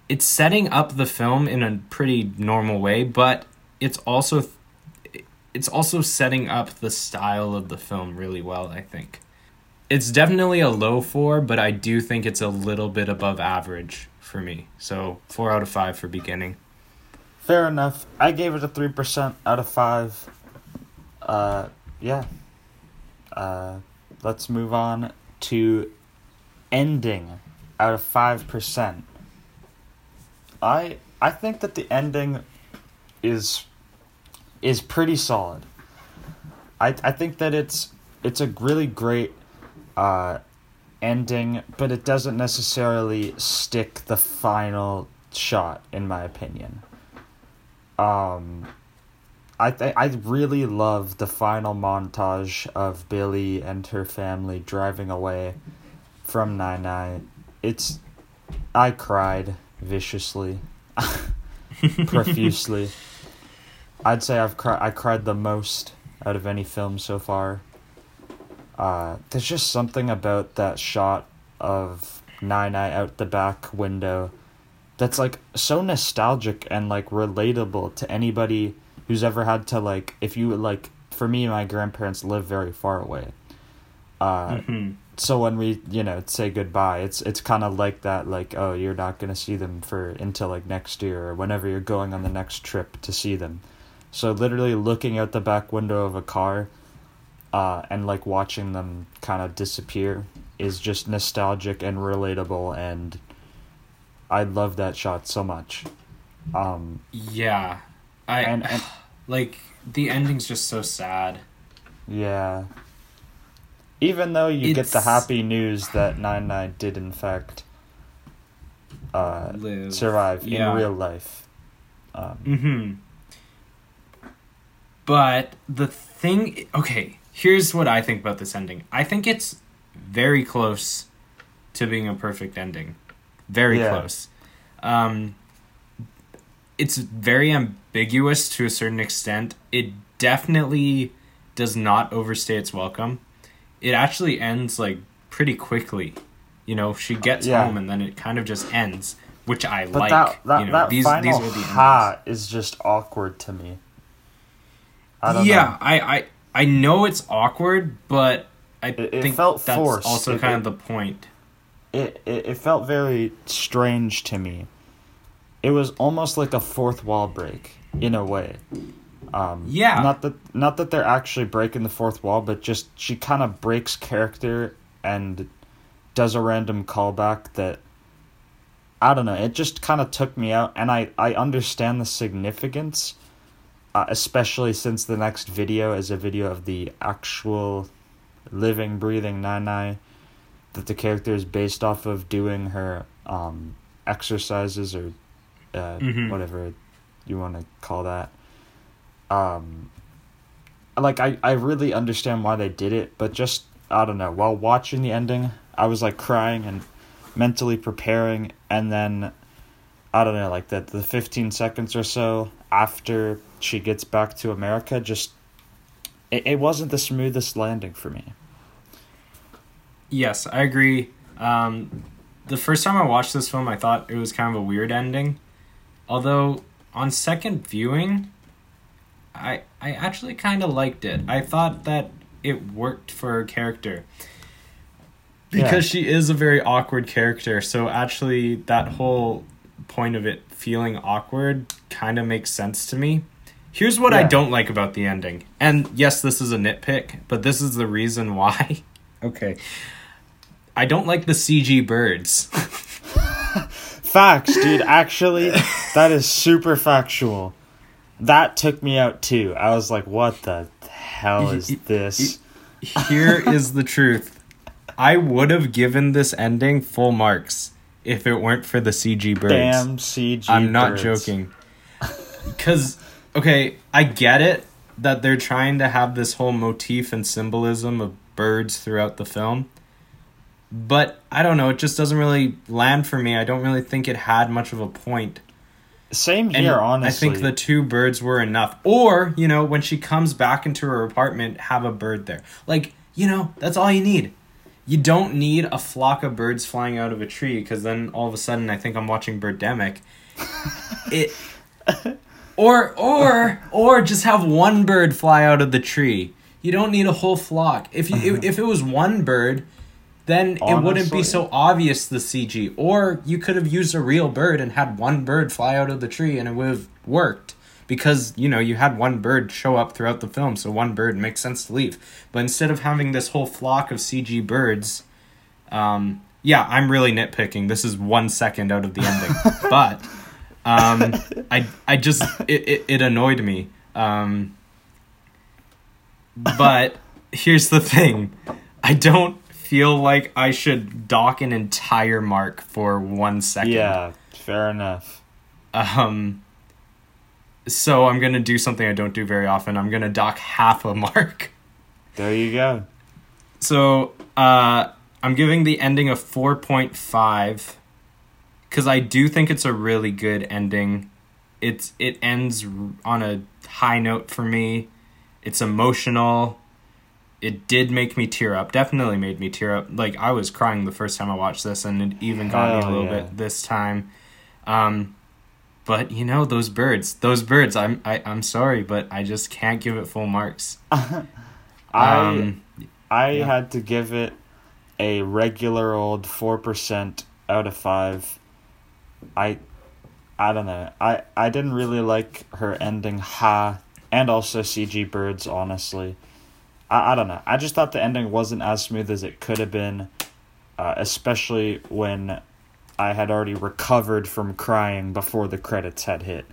it's setting up the film in a pretty normal way, but it's also it's also setting up the style of the film really well, I think it's definitely a low four, but I do think it's a little bit above average for me. So four out of five for beginning. Fair enough. I gave it a three percent out of five. Uh, yeah. Uh, let's move on to ending out of five percent. I I think that the ending is is pretty solid. I I think that it's it's a really great uh, ending, but it doesn't necessarily stick the final shot, in my opinion. Um, I th- I really love the final montage of Billi and her family driving away from Nai Nai. It's I cried viciously, [LAUGHS] profusely. [LAUGHS] I'd say I've cried. I cried the most out of any film so far. Uh, there's just something about that shot of Nai Nai out the back window that's like so nostalgic and like relatable to anybody who's ever had to like if you like for me my grandparents live very far away uh mm-hmm. so when we you know say goodbye it's it's kind of like that like oh you're not going to see them for until like next year or whenever you're going on the next trip to see them so literally looking out the back window of a car uh, and like watching them kind of disappear is just nostalgic and relatable and I love that shot so much. Um, yeah, I and, and [SIGHS] like the ending's just so sad. Yeah. Even though you it's... get the happy news that Nai Nai did in fact uh, Live. survive yeah. in real life. Um, mm-hmm. But the thing, okay, here's what I think about this ending. I think it's very close to being a perfect ending. Very yeah. close. Um, it's very ambiguous to a certain extent. It definitely does not overstay its welcome. It actually ends like pretty quickly. You know, she gets yeah. home and then it kind of just ends, which I but like. That, that, you know, that these, final these are the ha is just awkward to me. I yeah, know. I, I I know it's awkward, but I it, it think felt that's forced. also it, kind of the point. It, it it felt very strange to me. It was almost like a fourth wall break in a way. Um, yeah. Not that not that they're actually breaking the fourth wall, but just she kind of breaks character and does a random callback that I don't know. It just kind of took me out, and I I understand the significance uh, especially since the next video is a video of the actual living, breathing Nai that the character is based off of doing her um, exercises or uh, mm-hmm. whatever you want to call that. Um, like I, I really understand why they did it, but just I don't know. While watching the ending, I was like crying and mentally preparing, and then I don't know, like that the fifteen seconds or so after she gets back to America, just it, it wasn't the smoothest landing for me. Yes, I agree. Um, the first time I watched this film, I thought it was kind of a weird ending. Although on second viewing, I I actually kind of liked it. I thought that it worked for her character because yeah. she is a very awkward character. So actually, that whole point of it feeling awkward kind of makes sense to me Here's what I don't like about the ending. And yes, this is a nitpick, but this is the reason why. okay. I don't like the CG birds. Facts, dude. Actually, that is super factual. That took me out too. I was like, what the hell is this? Here is the truth. I would have given this ending full marks if it weren't for the CG birds. Damn CG. I'm not birds. joking. [LAUGHS] Because, okay, I get it that they're trying to have this whole motif and symbolism of birds throughout the film. But I don't know, it just doesn't really land for me. I don't really think it had much of a point. Same And here, honestly. I think the two birds were enough. Or, you know, when she comes back into her apartment, have a bird there. Like, you know, that's all you need. You don't need a flock of birds flying out of a tree because then all of a sudden I think I'm watching Birdemic. [LAUGHS] it or or or just have one bird fly out of the tree. You don't need a whole flock. If you if, if it was one bird, then it wouldn't be so obvious the CG. Or you could have used a real bird and had one bird fly out of the tree and it would have worked. Because, you know, you had one bird show up throughout the film, so one bird makes sense to leave. But instead of having this whole flock of CG birds, um, yeah, I'm really nitpicking. This is one second out of the ending. [LAUGHS] but um, I I just it, it, it annoyed me. Um, but here's the thing. I don't feel like I should dock an entire mark for one second. Yeah, fair enough. Um. So I'm gonna do something I don't do very often. I'm gonna dock half a mark. There you go. So uh, I'm giving the ending a four point five, because I do think it's a really good ending. It's it ends on a high note for me. It's emotional. It did make me tear up. Definitely made me tear up. Like I was crying the first time I watched this, and it even got me a little yeah. bit this time. Um, but you know those birds, those birds. I'm I, I'm sorry, but I just can't give it full marks. [LAUGHS] I Um, I yeah. had to give it a regular old four percent out of five. I I don't know. I I didn't really like her ending ha and also CG birds honestly. I, I don't know. I just thought the ending wasn't as smooth as it could have been, uh, especially when I had already recovered from crying before the credits had hit.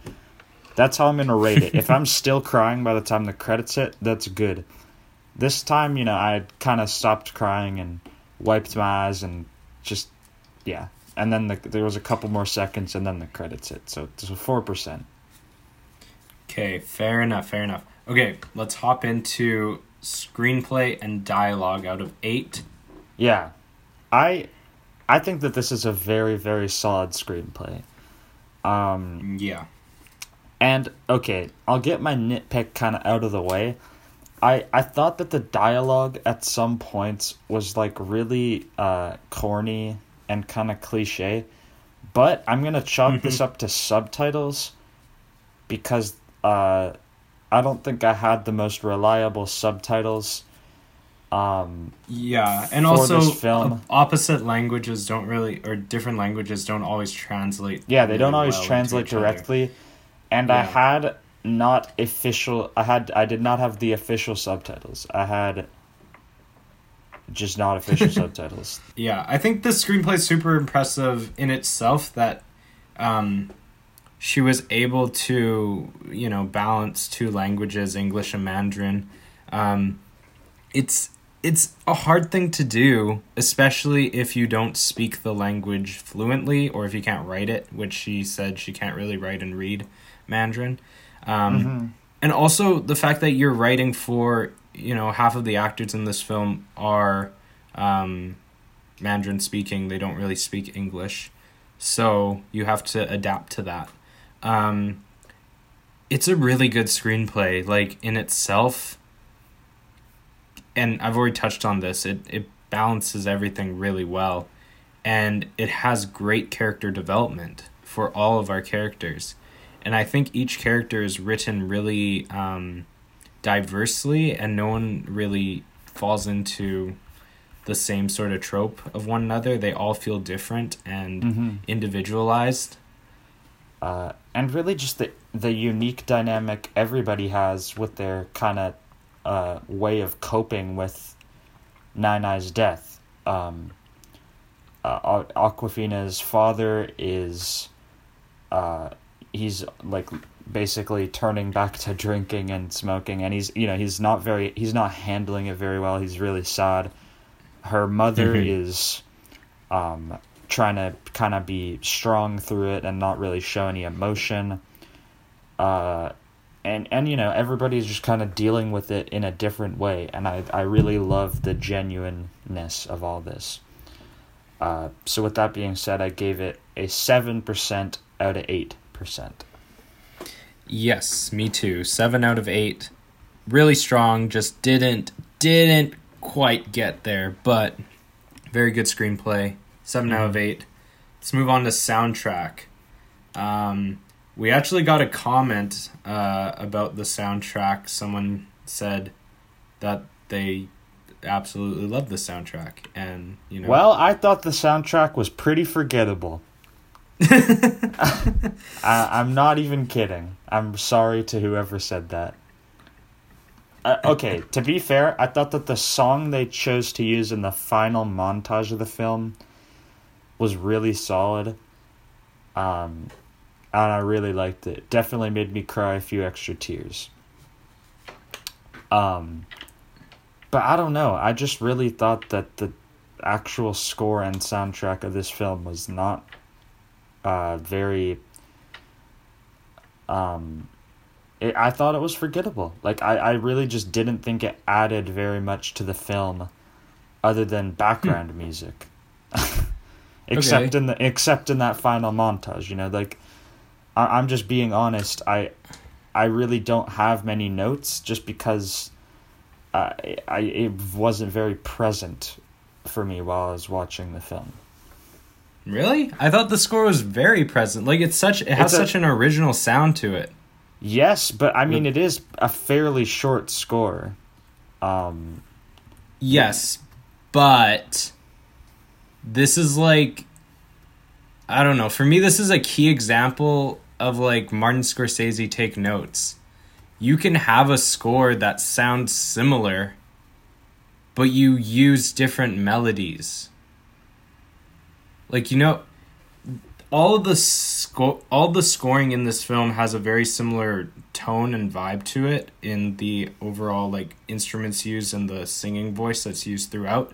That's how I'm gonna rate it. if [LAUGHS] I'm still crying by the time the credits hit, that's good. This time, you know, I kind of stopped crying and wiped my eyes and just, yeah. And then the, there was a couple more seconds, and then the credits hit. So it's a four percent. Okay, fair enough, fair enough. Okay, let's hop into screenplay and dialogue out of eight. Yeah, I, I think that this is a very very solid screenplay. Um, Yeah. and okay, I'll get my nitpick kind of out of the way. I I thought that the dialogue at some points was like really uh corny and kind of cliche, but I'm gonna chalk [LAUGHS] this up to subtitles because uh I don't think I had the most reliable subtitles. Um, Yeah, and also film. opposite languages don't really, or different languages don't always translate. yeah, they don't always well translate each other. directly, and I had not official. I had I did not have the official subtitles. I had just not official [LAUGHS] subtitles. Yeah, I think this screenplay is super impressive in itself that um, she was able to, you know, balance two languages, English and Mandarin. Um, it's it's a hard thing to do, especially if you don't speak the language fluently or if you can't write it, which she said she can't really write and read Mandarin. Um, Mhm. and also the fact that you're writing for you know half of the actors in this film are um, Mandarin speaking. They don't really speak English, so you have to adapt to that. Um, it's a really good screenplay, like in itself. And I've already touched on this. It it balances everything really well, and it has great character development for all of our characters, and I think each character is written really um, diversely, and no one really falls into the same sort of trope of one another. They all feel different and Mhm. individualized. uh, and really just the the unique dynamic everybody has with their kind of uh, way of coping with Nai Nai's death. Um, uh, Awkwafina's father is, uh, he's like basically turning back to drinking and smoking, and he's you know he's not very he's not handling it very well. He's really sad. Her mother mm-hmm. is, um, trying to kind of be strong through it and not really show any emotion. Uh, and and you know everybody's just kind of dealing with it in a different way, and I I really love the genuineness of all this. Uh, so with that being said, I gave it a seven percent out of eight percent. Yes, me too. Seven out of eight. Really strong. Just didn't didn't quite get there, but very good screenplay. 7 out of mm-hmm. eight. Let's move on to soundtrack. Um, we actually got a comment uh, about the soundtrack. Someone said that they absolutely love the soundtrack, and you know. Well, I thought the soundtrack was pretty forgettable. [LAUGHS] I, I'm not even kidding. I'm sorry to whoever said that. Uh, okay, to be fair, I thought that the song they chose to use in the final montage of the film was really solid. Um, and I really liked it. Definitely made me cry a few extra tears. Um, but I don't know. I just really thought that the actual score and soundtrack of this film was not uh, very. Um, it, I thought it was forgettable. Like I, I really just didn't think it added very much to the film, other than background hmm. music. [LAUGHS] except okay. in the except in that final montage, you know, like I, I'm just being honest. I I really don't have many notes just because uh, I it wasn't very present for me while I was watching the film. Really? I thought the score was very present. Like it's such it has a, such an original sound to it. Yes, but I mean it is a fairly short score. Um Yes, but this is like I don't know. For me this is a key example of like Martin Scorsese take notes. You can have a score that sounds similar but you use different melodies like you know all the sco- all the scoring in this film has a very similar tone and vibe to it in the overall like instruments used and the singing voice that's used throughout.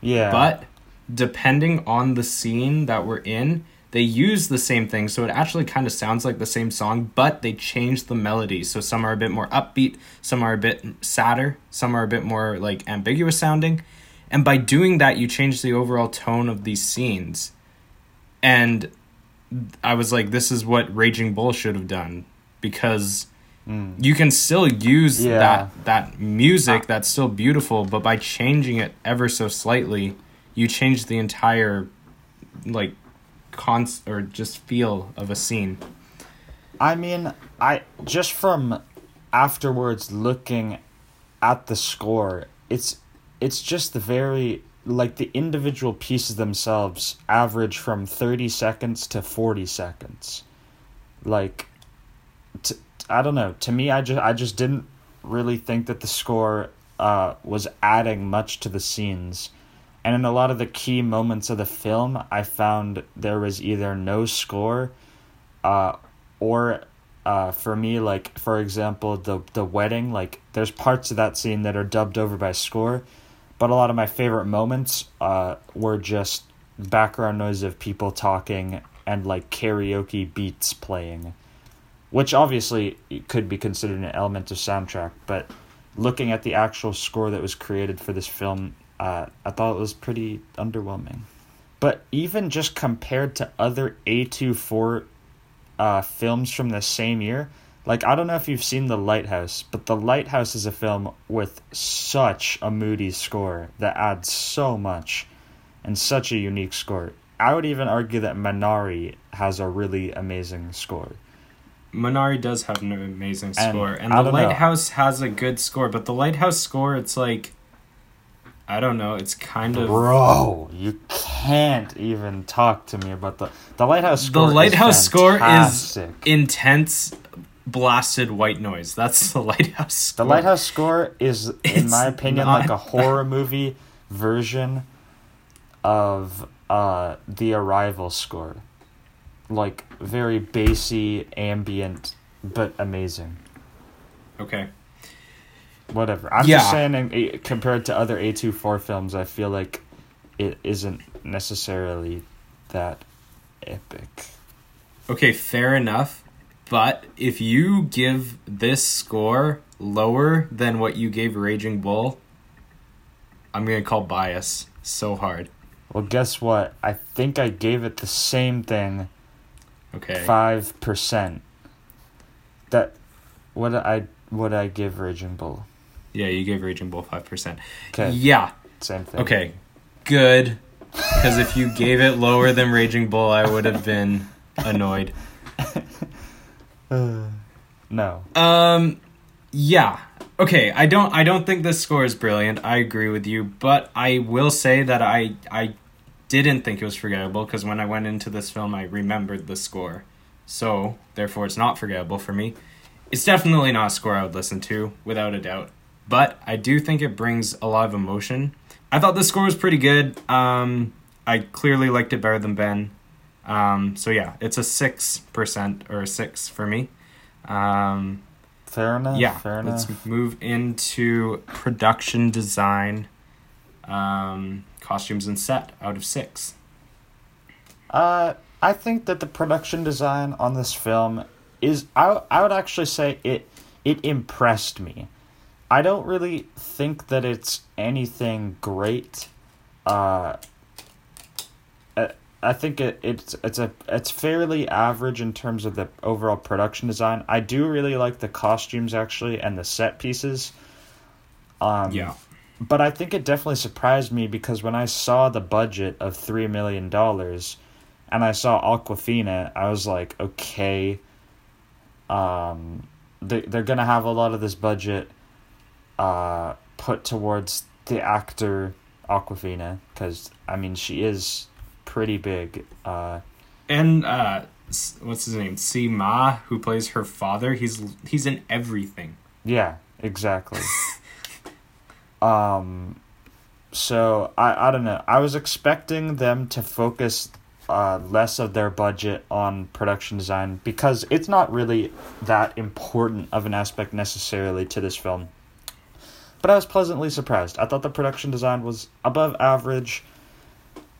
Yeah. But depending on the scene that we're in, they use the same thing, so it actually kind of sounds like the same song, but they change the melody. So some are a bit more upbeat, some are a bit sadder, some are a bit more like ambiguous sounding. And by doing that, you change the overall tone of these scenes. And I was like, this is what Raging Bull should have done because mm. you can still use yeah. that that music that's still beautiful, but by changing it ever so slightly, you change the entire like const or just feel of a scene. I mean, I just from afterwards looking at the score, it's it's just the very like the individual pieces themselves average from 30 seconds to 40 seconds. Like to, I don't know. To me i just i just didn't really think that the score uh, was adding much to the scenes and in a lot of the key moments of the film i found there was either no score uh, or uh, for me like for example the the wedding like there's parts of that scene that are dubbed over by score but a lot of my favorite moments uh, were just background noise of people talking and like karaoke beats playing, which obviously could be considered an element of soundtrack. But looking at the actual score that was created for this film, uh, I thought it was pretty underwhelming. But even just compared to other A24 uh, films from the same year, like I don't know if you've seen The Lighthouse, but The Lighthouse is a film with such a moody score that adds so much and such a unique score. I would even argue that Minari has a really amazing score. Minari does have an amazing score, and, and The Lighthouse know. has a good score. But The Lighthouse score, it's like, I don't know. It's kind of Bro, you can't even talk to me about the the lighthouse the score. is lighthouse score is intense blasted white noise. That's the [LAUGHS] lighthouse The lighthouse score is, in [LAUGHS] It's my opinion, like a horror [LAUGHS] movie version of uh the Arrival score. Like very bassy, ambient, but amazing. Okay. Whatever. I'm Yeah. just saying, eh, compared to other A24 films, I feel like it isn't necessarily that epic. Okay, fair enough. But if you give this score lower than what you gave Raging Bull, I'm gonna call bias so hard. Well, guess what? I think I gave it the same thing, Okay. five percent. That what I what I give Raging Bull? Yeah, you gave Raging Bull five percent. Okay, Yeah. same thing. Okay. Good. Because if you gave it lower than Raging Bull, I would have been annoyed. Uh, [SIGHS] no. Um, yeah. Okay, I don't I don't think this score is brilliant. I agree with you, but I will say that I I didn't think it was forgettable because when I went into this film, I remembered the score. So, therefore it's not forgettable for me. It's definitely not a score I would listen to without a doubt. But I do think it brings a lot of emotion. I thought the score was pretty good. Um I clearly liked it better than Ben. Um so yeah, it's a 6% or a 6 for me. Um Fair enough. yeah Fair enough. let's move into production design um costumes and set out of six Uh, I think that the production design on this film is I I would actually say it it impressed me. I don't really think that it's anything great. Uh, I- I think it, it's it's a it's fairly average in terms of the overall production design. I do really like the costumes actually and the set pieces. Um, yeah but I think it definitely surprised me because when I saw the budget of three million dollars, and I saw Awkwafina, I was like, okay, um, they they're gonna have a lot of this budget, uh, put towards the actor Awkwafina because I mean she is pretty big. Uh, and uh what's his name Tzi Ma who plays her father he's he's in everything Yeah, exactly. [LAUGHS] um so I I don't know. I was expecting them to focus uh less of their budget on production design because it's not really that important of an aspect necessarily to this film. But I was pleasantly surprised. I thought the production design was above average.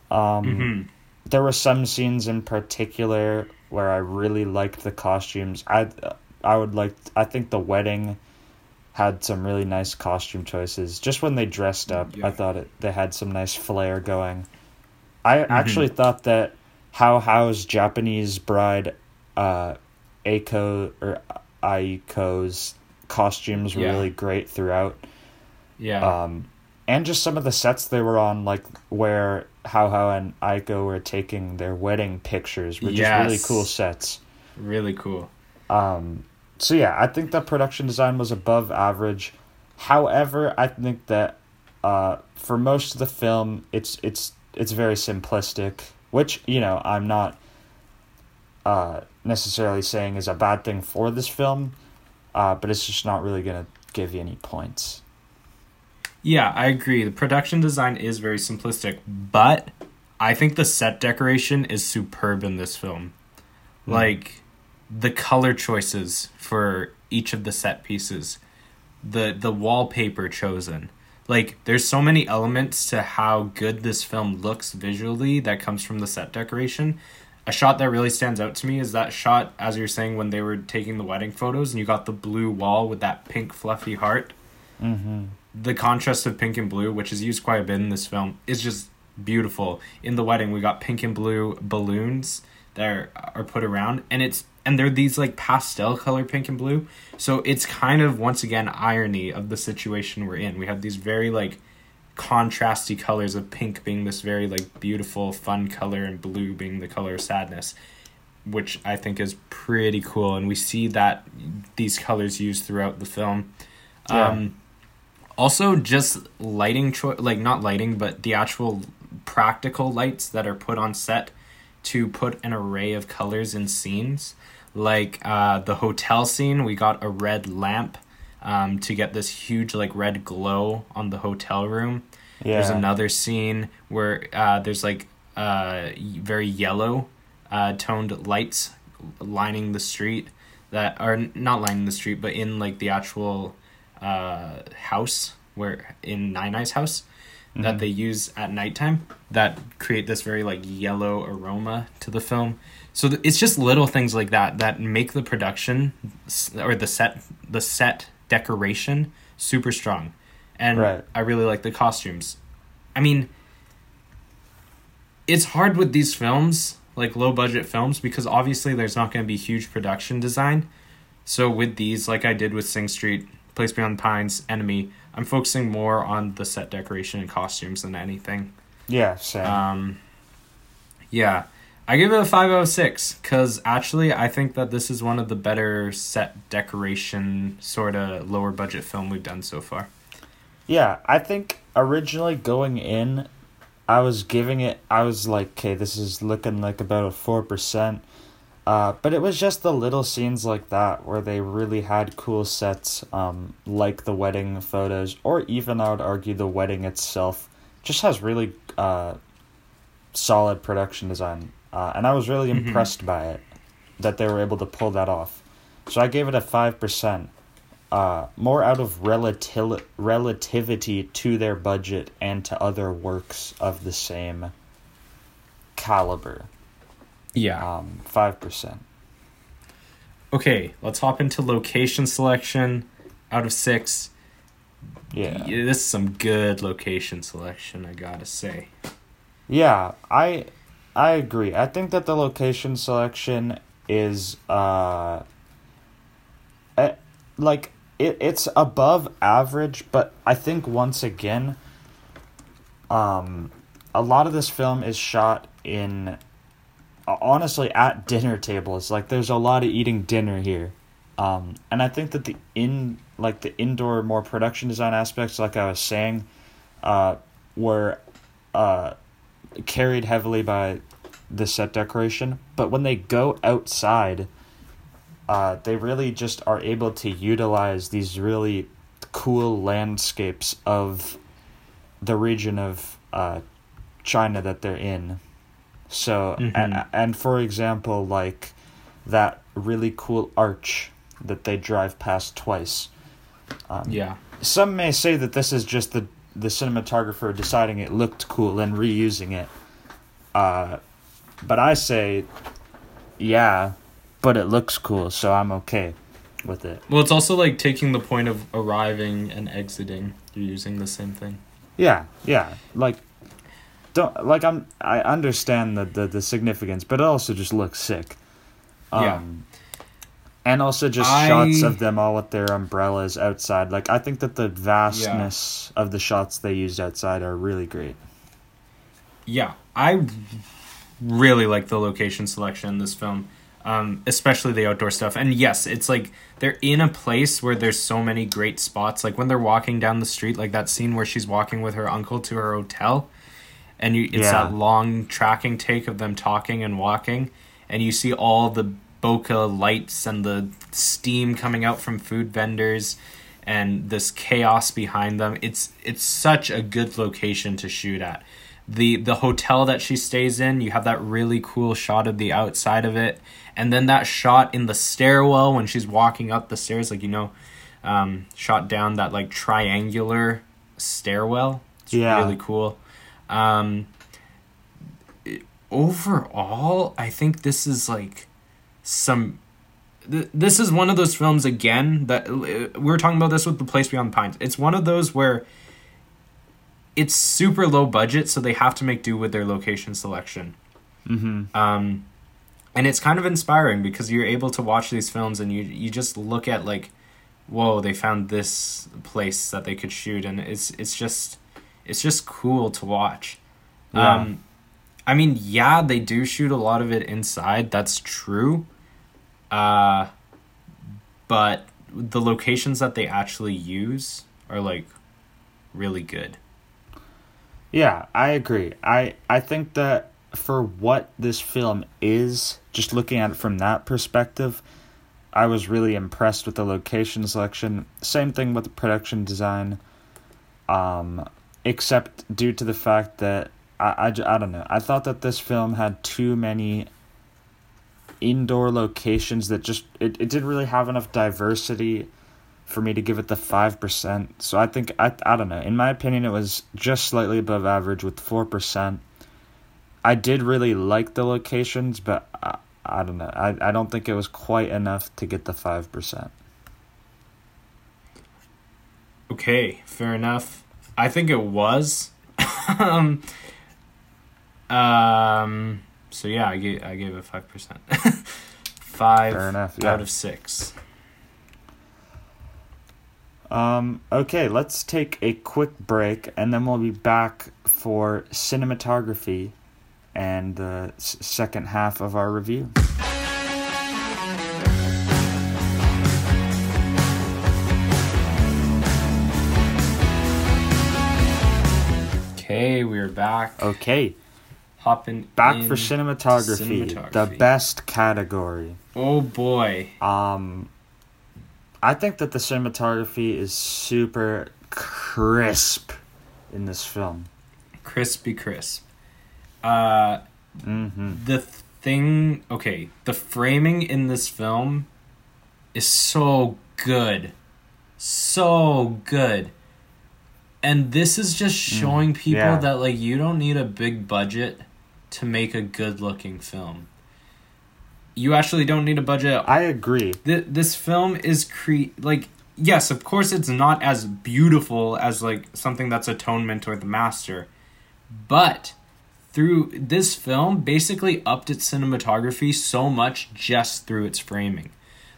Um hmm there were some scenes in particular where I really liked the costumes. I I would like I think the wedding had some really nice costume choices. Just when they dressed up, Yeah. I thought it they had some nice flair going. I actually thought that Hao Hao's Japanese bride uh Aiko or Aiko's costumes were Yeah. really great throughout yeah um, and just some of the sets they were on, like where Hao Hao and Aiko were taking their wedding pictures, were just really cool sets. really cool Um, so yeah, I think the production design was above average. However, I think that uh, for most of the film, it's it's it's very simplistic, which you know I'm not uh, necessarily saying is a bad thing for this film, uh, but it's just not really gonna give you any points. Yeah, I agree. The production design is very simplistic, but I think the set decoration is superb in this film. Like the color choices for each of the set pieces, the the wallpaper chosen. Like there's so many elements to how good this film looks visually that comes from the set decoration. A shot that really stands out to me is that shot as you're saying when they were taking the wedding photos and you got the blue wall with that pink fluffy heart Mm-hmm. The contrast of pink and blue, which is used quite a bit in this film, is just beautiful. In the wedding, we got pink and blue balloons that are, are put around, and it's and they're these like pastel color pink and blue. So it's kind of once again irony of the situation we're in. We have these very like contrasty colors of pink being this very like beautiful fun color and blue being the color of sadness which i think is pretty cool and we see that these colors used throughout the film Yeah. um Also, just lighting cho- like not lighting, but the actual practical lights that are put on set to put an array of colors in scenes. Like uh, the hotel scene, we got a red lamp um, to get this huge like red glow on the hotel room. Yeah. There's another scene where uh, there's like uh, very yellow uh, toned lights lining the street that are not lining the street, but in like the actual uh, house where in Nai Nai's house that they use at nighttime that create this very like yellow aroma to the film. So th- it's just little things like that that make the production or the set the set decoration super strong. And Right. I really like the costumes. I mean it's hard with these films, like low budget films because obviously there's not going to be huge production design. So with these like I did with Sing Street, Place Beyond Pines, Enemy, I'm focusing more on the set decoration and costumes than anything. Yeah, same. Um, yeah, I give it a five out of six because actually I think that this is one of the better set decoration sort of lower budget film we've done so far. Yeah, I think originally going in, I was giving it. I was like, okay, this is looking like about a four percent. Uh, but it was just the little scenes like that where they really had cool sets, um, like the wedding photos, or even I would argue the wedding itself, just has really uh, solid production design, uh, and I was really Mhm. impressed by it that they were able to pull that off. So I gave it a five percent uh, more out of relatil- relativity to their budget and to other works of the same caliber. Yeah. Um, five percent. Okay, let's hop into location selection. Out of six, Yeah. Yeah, this is some good location selection, I gotta say. Yeah, I I agree. I think that the location selection is uh eh, like it, it's above average, but I think once again um a lot of this film is shot in honestly at dinner tables. Like there's a lot of eating dinner here. Um and I think that the in like the indoor more production design aspects like I was saying uh were uh carried heavily by the set decoration, but when they go outside, uh, they really just are able to utilize these really cool landscapes of the region of uh, China that they're in. So, Mhm. and, and for example, like that really cool arch that they drive past twice. Um, Yeah. some may say that this is just the the cinematographer deciding it looked cool and reusing it. Uh, but I say, yeah, but it looks cool, so I'm okay with it. Well, it's also like taking the point of arriving and exiting. You're using the same thing. Yeah, yeah, like don't like I'm I understand the the, the significance, but it also just looks sick. Um, Yeah. And also just I- shots of them all with their umbrellas outside. Like I think that the vastness of the shots they used outside are really great. Yeah, I really like the location selection in this film, um, especially the outdoor stuff. And yes, it's like they're in a place where there's so many great spots. Like when they're walking down the street, like that scene where she's walking with her uncle to her hotel, and you it's Yeah. that long tracking take of them talking and walking, and you see all the bokeh lights and the steam coming out from food vendors and this chaos behind them it's it's such a good location to shoot at the the hotel that she stays in you have that really cool shot of the outside of it and then that shot in the stairwell when she's walking up the stairs like you know um, shot down that like triangular stairwell it's Yeah. really cool um, overall i think this is like some th- this is one of those films again that we were talking about this with the place beyond the pines. It's one of those where it's super low budget so they have to make do with their location selection. Mm-hmm. um, and it's kind of inspiring because you're able to watch these films and you you just look at like whoa they found this place that they could shoot. And it's it's just it's just cool to watch Yeah. um i mean yeah they do shoot a lot of it inside that's true uh but the locations that they actually use are like really good. Yeah, I agree. I I think that for what this film is, just looking at it from that perspective, I was really impressed with the location selection. Same thing with the production design. Um, except due to the fact that I, I, I don't know. I thought that this film had too many indoor locations that just it, it didn't really have enough diversity for me to give it the 5%. So I think I I don't know. In my opinion it was just slightly above average with 4%. I did really like the locations, but I, I don't know. I, I don't think it was quite enough to get the 5%. Okay, fair enough. I think it was. um, um, so yeah, I gave I gave it five percent. [LAUGHS] Five enough, yeah. out of six. Um, okay, let's take a quick break and then we'll be back for cinematography and the s- second half of our review. We're back. Okay, Hopping back for cinematography, the best category. Oh boy. Um, I think that the cinematography is super crisp in this film. Crispy crisp. Uh Mm-hmm. the thing okay, the framing in this film is so good. So good. And this is just mm. showing people yeah. that like you don't need a big budget to make a good looking film. You actually don't need a budget I agree. Th- this film is cre like yes of course it's not as beautiful as like something that's atonement or the master but through this film basically upped its cinematography so much just through its framing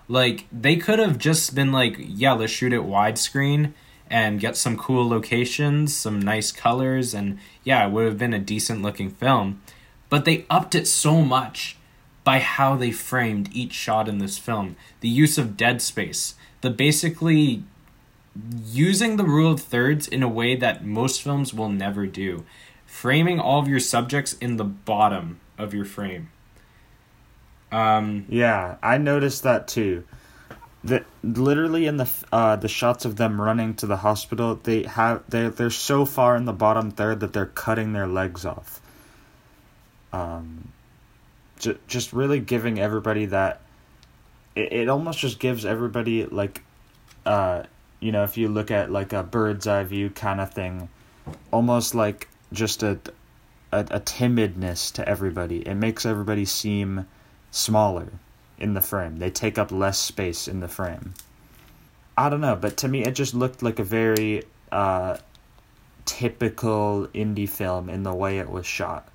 like they could have just been like yeah let's shoot it widescreen and get some cool locations some nice colors and yeah it would have been a decent looking film but they upped it so much by how they framed each shot in this film. The use of dead space, the basically using the rule of thirds in a way that most films will never do. Framing all of your subjects in the bottom of your frame. Um, Yeah, I noticed that too. That literally in the uh the shots of them running to the hospital, they have they they're so far in the bottom third that they're cutting their legs off. Um, ju- just really giving everybody that. It it almost just gives everybody like, uh, you know, if you look at like a bird's eye view kind of thing, almost like just a, a a timidness to everybody. It makes everybody seem smaller in the frame. They take up less space in the frame. I don't know, but to me it just looked like a very uh, typical indie film in the way it was shot.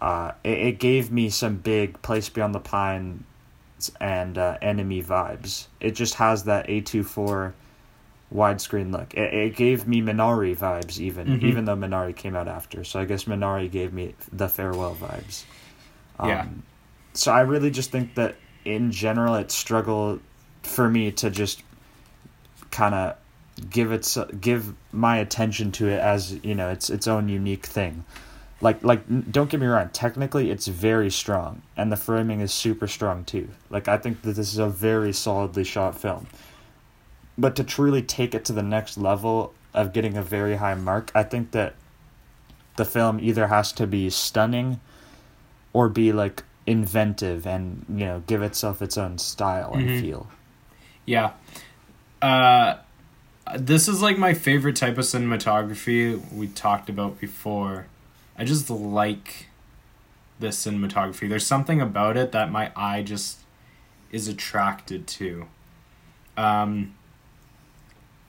Uh, it, it gave me some big Place Beyond the Pines and uh, Enemy vibes. It just has that A24 widescreen look. It, it gave me Minari vibes even, Mhm. even though Minari came out after. So I guess Minari gave me the farewell vibes. Yeah. Um, so I really just think that in general it struggled for me to just kind of give its give my attention to it as you know its its own unique thing. Like like don't get me wrong, technically it's very strong and the framing is super strong too. Like I think that this is a very solidly shot film. But to truly take it to the next level of getting a very high mark, I think that the film either has to be stunning or be like inventive and you know give itself its own style and Mhm. feel. yeah. Uh, this is like my favorite type of cinematography we talked about before. I just like this cinematography. There's something about it that my eye just is attracted to. Um,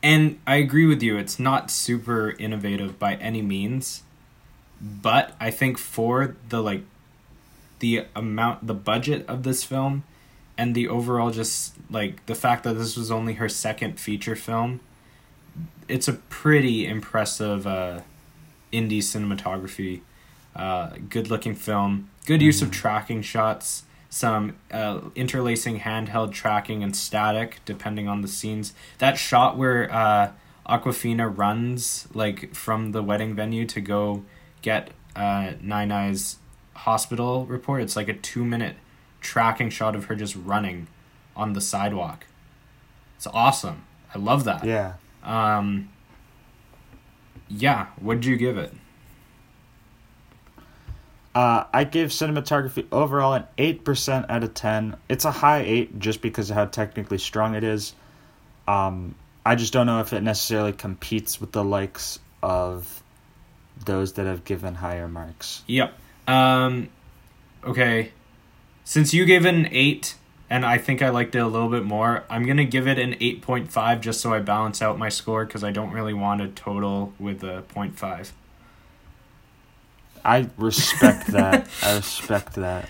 and I agree with you, it's not super innovative by any means, but I think for the like the amount the budget of this film and the overall just like the fact that this was only her second feature film it's a pretty impressive uh, indie cinematography uh, good looking film. Good use of tracking shots some uh, interlacing handheld tracking and static depending on the scenes. That shot where uh, Awkwafina runs like from the wedding venue to go get uh, Nai Nai's hospital report. It's like a two minute tracking shot of her just running on the sidewalk. It's awesome. I love that. Yeah. Um, yeah. What did you give it? Uh, I give cinematography overall an 8% out of 10. It's a high 8 just because of how technically strong it is. Um, I just don't know if it necessarily competes with the likes of those that have given higher marks. Yep. Um, okay. Since you gave it an 8, and I think I liked it a little bit more, I'm going to give it an 8.5 just so I balance out my score because I don't really want a total with a 0.5. I respect that. I respect that.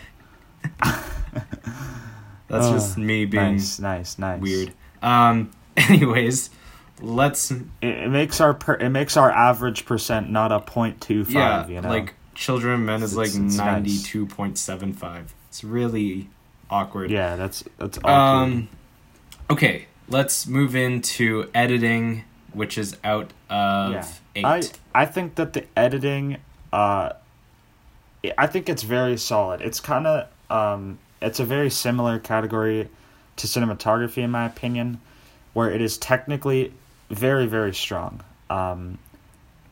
[LAUGHS] That's Oh, just me being nice, nice, nice. weird. Um, [LAUGHS] anyways, let's It, it makes our per, it makes our average percent not a point two yeah, you know, like Children Men is like It's- it's nice. ninety two point seven five. It's really awkward. yeah, that's that's awkward. Um, okay, let's move into editing, which is out of Yeah. eight. I I think that the editing, uh, I think it's very solid. It's kind of um, it's a very similar category to cinematography in my opinion, where it is technically very very strong. Um,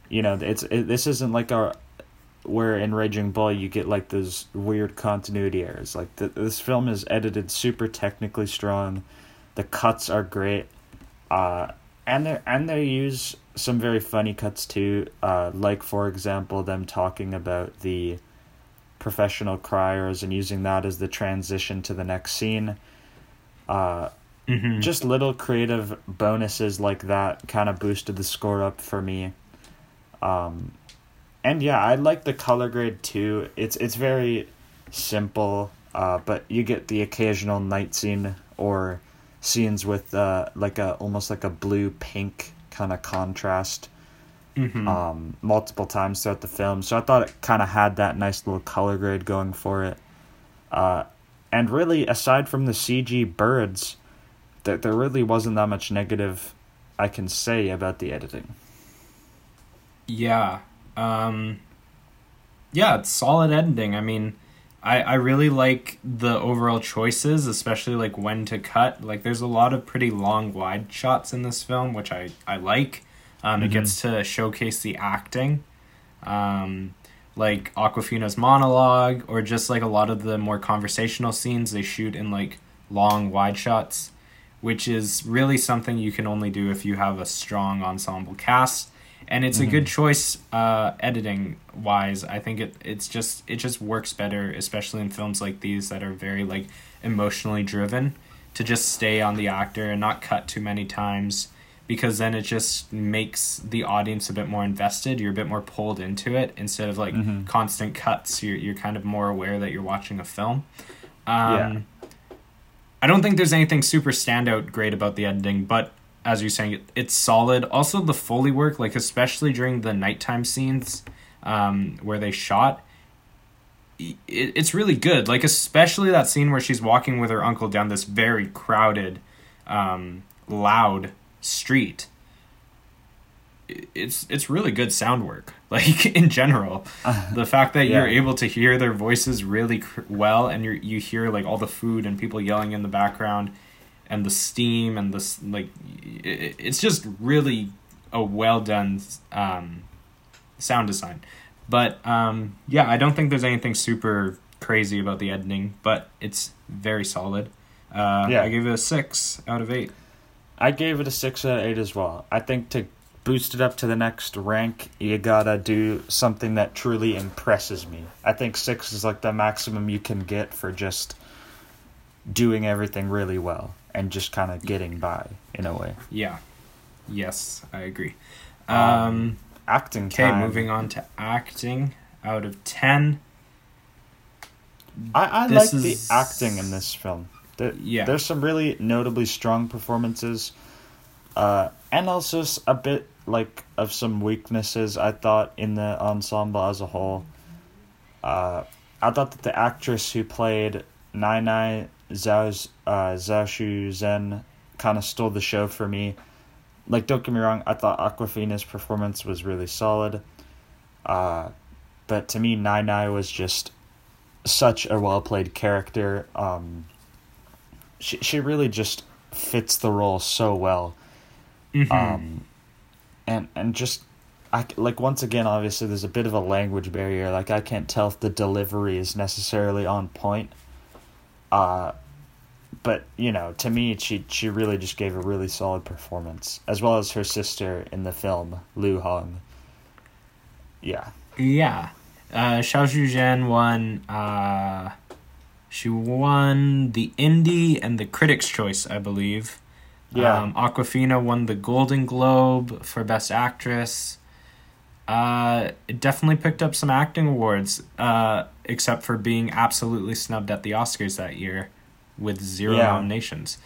you know, it's it, this isn't like a where in Raging Bull you get like those weird continuity errors. Like th- this film is edited super technically strong. The cuts are great. Uh, and they and they use some very funny cuts too. Uh, like for example, them talking about the professional criers and using that as the transition to the next scene. Uh, Mhm. just little creative bonuses like that kind of boosted the score up for me. Um, and yeah, I like the color grade too. It's it's very simple, uh, but you get the occasional night scene or scenes with uh, like a almost like a blue pink kind of contrast Mhm. um, multiple times throughout the film. So I thought it kind of had that nice little color grade going for it. Uh, and really, aside from the CG birds, there, there really wasn't that much negative I can say about the editing. Yeah. Um Yeah, it's solid editing. I mean, I I really like the overall choices, especially like when to cut. Like there's a lot of pretty long wide shots in this film, which I I like. Um it Mhm. gets to showcase the acting. Um like Awkwafina's monologue or just like a lot of the more conversational scenes they shoot in like long wide shots, which is really something you can only do if you have a strong ensemble cast and it's a good choice uh, editing wise i think it it's just it just works better especially in films like these that are very like emotionally driven to just stay on the actor and not cut too many times because then it just makes the audience a bit more invested. You're a bit more pulled into it. Instead of like Mhm. constant cuts you're, you're kind of more aware that you're watching a film. Um, Yeah. i don't think there's anything super standout great about the editing but as you're saying, it- it's solid. Also, the Foley work, like especially during the nighttime scenes um, where they shot, it, it's really good. Like especially that scene where she's walking with her uncle down this very crowded, um, loud street. It's it's really good sound work. [LAUGHS] Like in general, [LAUGHS] the fact that you're able to hear their voices really cr- well, and you you hear like all the food and people yelling in the background and the steam and the like i- it's just really a well done um, sound design but um, yeah i don't think there's anything super crazy about the editing but it's very solid uh, Yeah. i gave it a six out of eight I gave it a six out of eight as well. I think to boost it up to the next rank, you gotta do something that truly impresses me. I think six is like the maximum you can get for just doing everything really well and just kind of getting by in a way. yeah yes i agree Um, um, Acting okay moving on to acting out of 10 I, I like is- the acting in this film. There, Yeah. There's some really notably strong performances, uh, and also a bit like of some weaknesses. I thought in the ensemble as a whole. Uh, I thought that the actress who played Nai Nai Zhao uh, Zhao Shuzhen kind of stole the show for me. like don't get me wrong, I thought Awkwafina's performance was really solid. Uh, but to me, Nai Nai was just such a well played character. Um, she she really just fits the role so well. Mhm. Um, and and just I like once again, obviously, there's a bit of a language barrier. Like I can't tell if the delivery is necessarily on point. Uh, but you know, to me, she she really just gave a really solid performance, as well as her sister in the film, Lu Hong. Yeah. Yeah. Uh, Zhao Shuzhen won. Uh, she won the Indie and the Critics' Choice, I believe. Yeah. Um, Awkwafina won the Golden Globe for Best Actress. Uh, it definitely picked up some acting awards, uh, except for being absolutely snubbed at the Oscars that year with zero Yeah. nominations.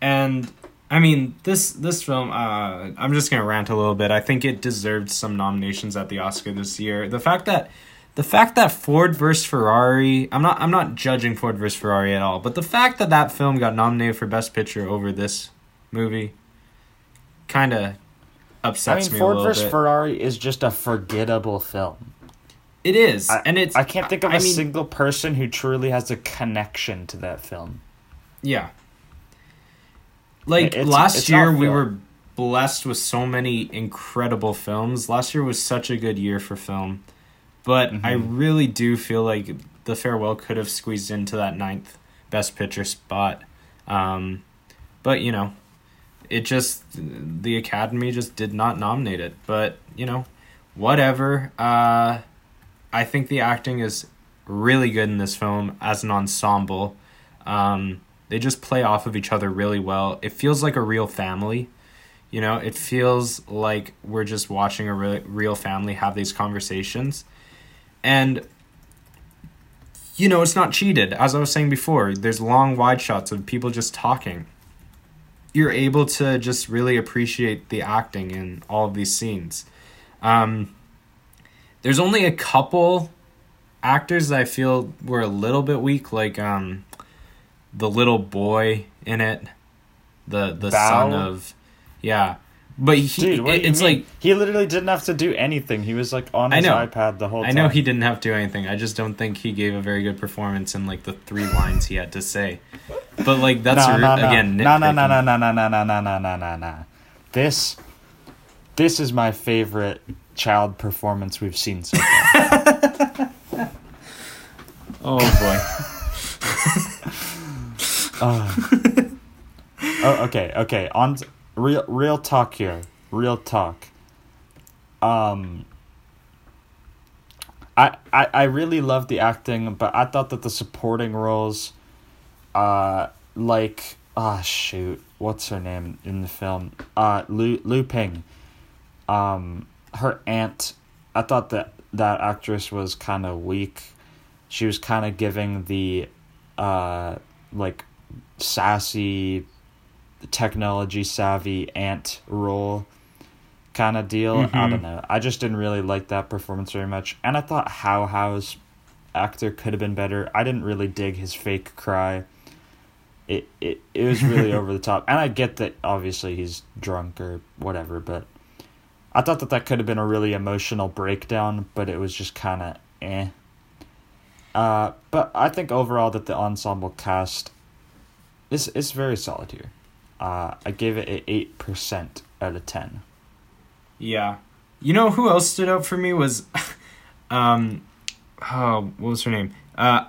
And I mean, this this film, uh, I'm just gonna rant a little bit. I think it deserved some nominations at the Oscar this year. The fact that the fact that Ford vs Ferrari, I'm not I'm not judging Ford vs Ferrari at all, but the fact that that film got nominated for Best Picture over this movie, kind of I upsets mean, me Ford vs bit. Ferrari is just a forgettable film. it is, I, and it's I can't think of a I mean- single person who truly has a connection to that film. Yeah. Like It's- last it's year we were blessed with so many incredible films. Last year was such a good year for film. But I Mhm. really do feel like The Farewell could have squeezed into that ninth best picture spot. Um, but you know, it just the Academy just did not nominate it. But, you know, whatever. Uh I think the acting is really good in this film as an ensemble. Um, they just play off of each other really well. It feels like a real family. You know, it feels like we're just watching a re- real family have these conversations. And, you know, it's not cheated. As I was saying before, there's long, wide shots of people just talking. You're able to just really appreciate the acting in all of these scenes. Um, there's only a couple actors that I feel were a little bit weak, like um, the little boy in it, the the Bao? son of, yeah, but he Dude, it- it's mean? like he literally didn't have to do anything. He was like on his iPad the whole I know he didn't have to do anything. I just don't think he gave a very good performance in like the three lines he had to say. But like that's no, no, no. again no, no, no, no, no, no, no, no, no, no, no, no. This, this is my favorite child performance we've seen so far. [LAUGHS] Oh [LAUGHS] Uh, oh, okay, okay. On real, real talk here. Real talk. Um. I, I, I really love the acting, but I thought that the supporting roles, uh, like ah shoot, what's her name in the film? Uh, Lu Lu Ping. Um, her aunt. I thought that that actress was kind of weak. She was kind of giving the, uh, like, sassy, technology savvy aunt role kind of deal. I Mhm. don't know. I just didn't really like that performance very much. And I thought Hao Hao's actor could have been better. I didn't really dig his fake cry. It it it was really [LAUGHS] over the top. And I get that obviously he's drunk or whatever, but I thought that that could have been a really emotional breakdown, but it was just kind of eh. Uh, but I think overall that the ensemble cast is is very solid here. Uh, I gave it an eight percent out of ten. Yeah. You know who else stood out for me was [LAUGHS] um oh, what was her name? Uh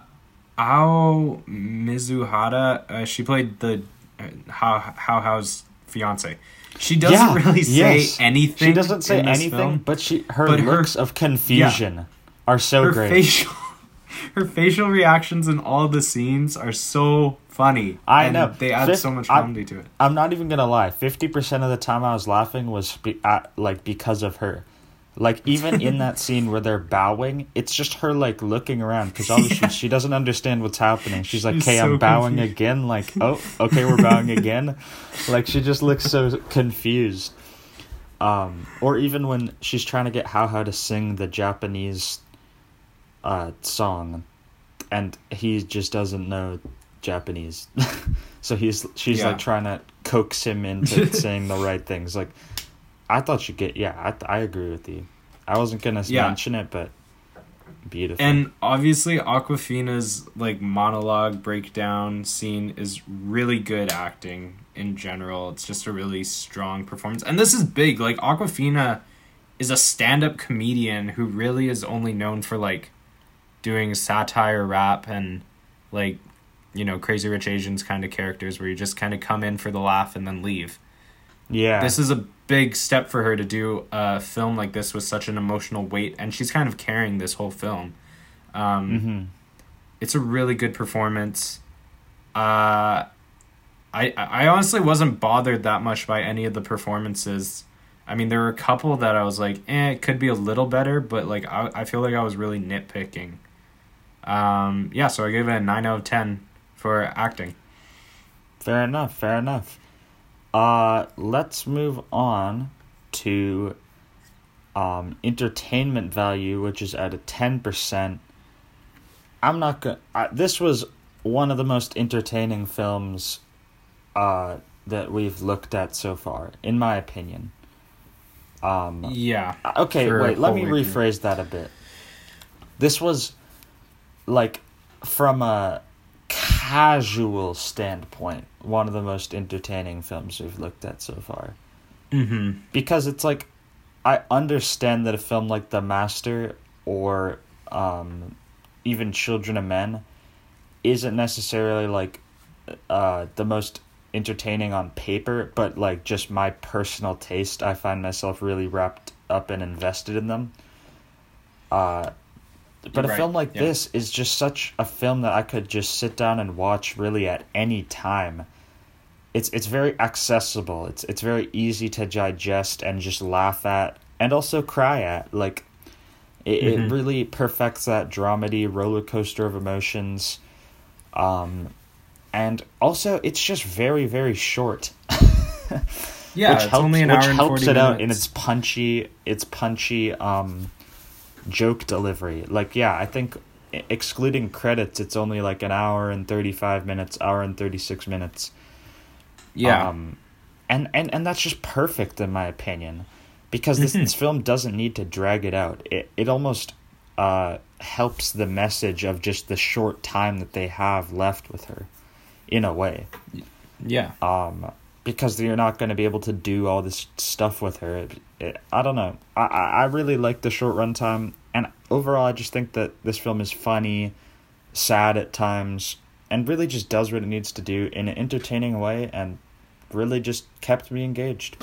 Aoi Mizuhara. Uh, she played the uh, How Hao Hao's fiance. She doesn't Yeah, really say yes. anything. She doesn't say anything, film. but she her But her- looks of confusion are so her great. facial [LAUGHS] her facial reactions in all the scenes are so funny. I and know. They add Fif- so much comedy to it. I'm not even gonna lie. Fifty percent of the time I was laughing was be- at, like because of her. Like even in that scene where they're bowing, it's just her like looking around because [LAUGHS] obviously she doesn't understand what's happening. She's like, "Okay, so I'm bowing confused. again." Like, [LAUGHS] "Oh, okay, we're bowing again." Like she just looks so confused. Um, or even when she's trying to get Hao Hao to sing the Japanese uh, song, and he just doesn't know Japanese, [LAUGHS] so he's she's Yeah. like trying to coax him into saying the right things. Like, I thought you get yeah. I I agree with you. I wasn't gonna Yeah. mention it, but beautiful. And obviously, Awkwafina's like monologue breakdown scene is really good acting in general. It's just a really strong performance, and this is big. Like Aquafina is a stand-up comedian who really is only known for like doing satire rap and like you know crazy rich asians kind of characters where you just kind of come in for the laugh and then leave yeah, this is a big step for her to do a film like this with such an emotional weight and she's kind of carrying this whole film. Um, hmm it's a really good performance. Uh, I, I honestly wasn't bothered that much by any of the performances. I mean there were a couple that i was like eh it could be a little better but like i, I feel like i was really nitpicking. Um, yeah so i gave it a 9 out of 10 for acting. Fair enough. Fair enough. Uh, let's move on to um, entertainment value, which is at a ten percent. I'm not gonna. Uh, this was one of the most entertaining films uh, that we've looked at so far, in my opinion. Um, yeah Okay, wait, let me rephrase that a bit. This was like from a casual standpoint, one of the most entertaining films we've looked at so far. mm-hmm Because it's like I understand that a film like The Master or um even Children of Men isn't necessarily like uh the most entertaining on paper, but like just my personal taste, I find myself really wrapped up and invested in them. Uh but a film like yeah. this is just such a film that I could just sit down and watch really at any time. It's it's very accessible. It's it's very easy to digest and just laugh at and also cry at. Like it, it Mhm. really perfects that dramedy roller coaster of emotions. Um and also it's just very very short. [LAUGHS] yeah which it's helps, only an which hour and helps 40 it out in minutes. its punchy its punchy um joke delivery. Like yeah i think excluding credits it's only like an hour and 35 minutes hour and 36 minutes. Yeah. Um and and and that's just perfect in my opinion because this, Mhm. this film doesn't need to drag it out. It it almost uh helps the message of just the short time that they have left with her in a way. Yeah. Um, because you're not going to be able to do all this stuff with her. It, it, I don't know. I, I really like the short runtime, and overall, I just think that this film is funny, sad at times, and really just does what it needs to do in an entertaining way, and really just kept me engaged.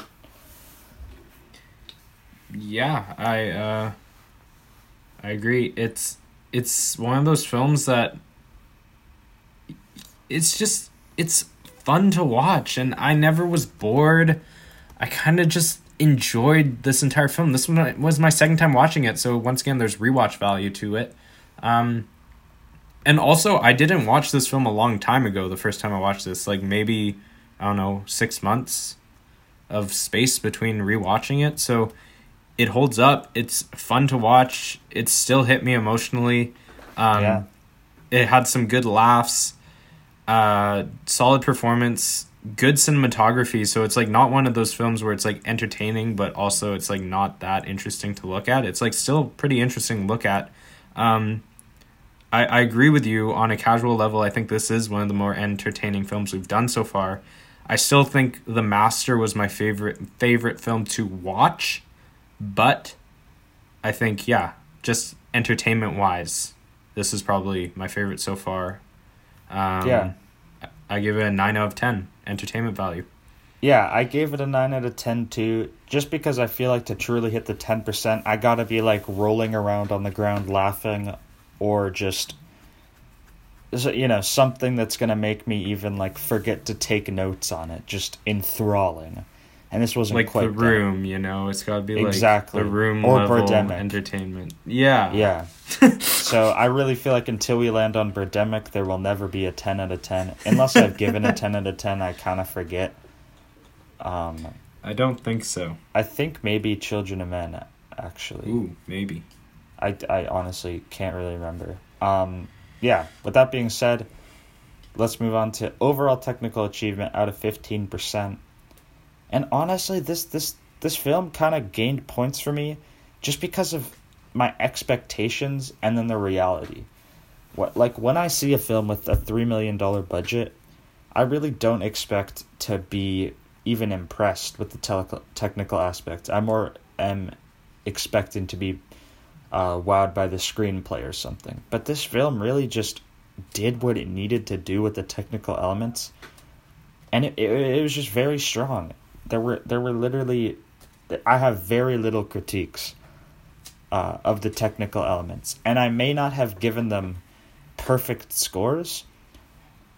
Yeah, I uh I agree. It's it's one of those films that it's just it's fun to watch and I never was bored. I kind of just enjoyed this entire film. This one was my second time watching it, so once again there's rewatch value to it. Um and also I didn't watch this film a long time ago the first time I watched this, like maybe I don't know, 6 months of space between rewatching it. So it holds up. It's fun to watch. It still hit me emotionally. Um, Yeah. It had some good laughs, uh, solid performance, good cinematography. So it's like not one of those films where it's like entertaining, but also it's like not that interesting to look at. It's like still pretty interesting to look at. Um, I, I agree with you on a casual level. I think this is one of the more entertaining films we've done so far. I still think The Master was my favorite favorite film to watch, but I think yeah, just entertainment wise, this is probably my favorite so far. Um, Yeah. I- give it a nine out of ten entertainment value. Yeah, I gave it a 9 out of 10 too, just because I feel like to truly hit the 10%, I gotta be like rolling around on the ground laughing or just, you know, something that's gonna make me even like forget to take notes on it, just enthralling. And this wasn't Like quite the that. room, you know, it's got to be Exactly. like the room Or level Birdemic. entertainment. Yeah, Yeah. [LAUGHS] so I really feel like until we land on Birdemic, there will never be a 10 out of 10. Unless I've given a 10 out of 10, I kind of forget. Um, I don't think so. I think maybe Children of Men, actually. Ooh, maybe. I, I honestly can't really remember. Um, yeah, with that being said, let's move on to overall technical achievement out of 15%. And honestly, this this this film kind of gained points for me just because of my expectations and then the reality. What like when I see a film with a 3 million dollar budget, I really don't expect to be even impressed with the tele- technical aspects. I'm more am expecting to be uh, wowed by the screenplay or something. But this film really just did what it needed to do with the technical elements, and it, it, it was just very strong. There were there were literally, I have very little critiques uh, of the technical elements, and I may not have given them perfect scores,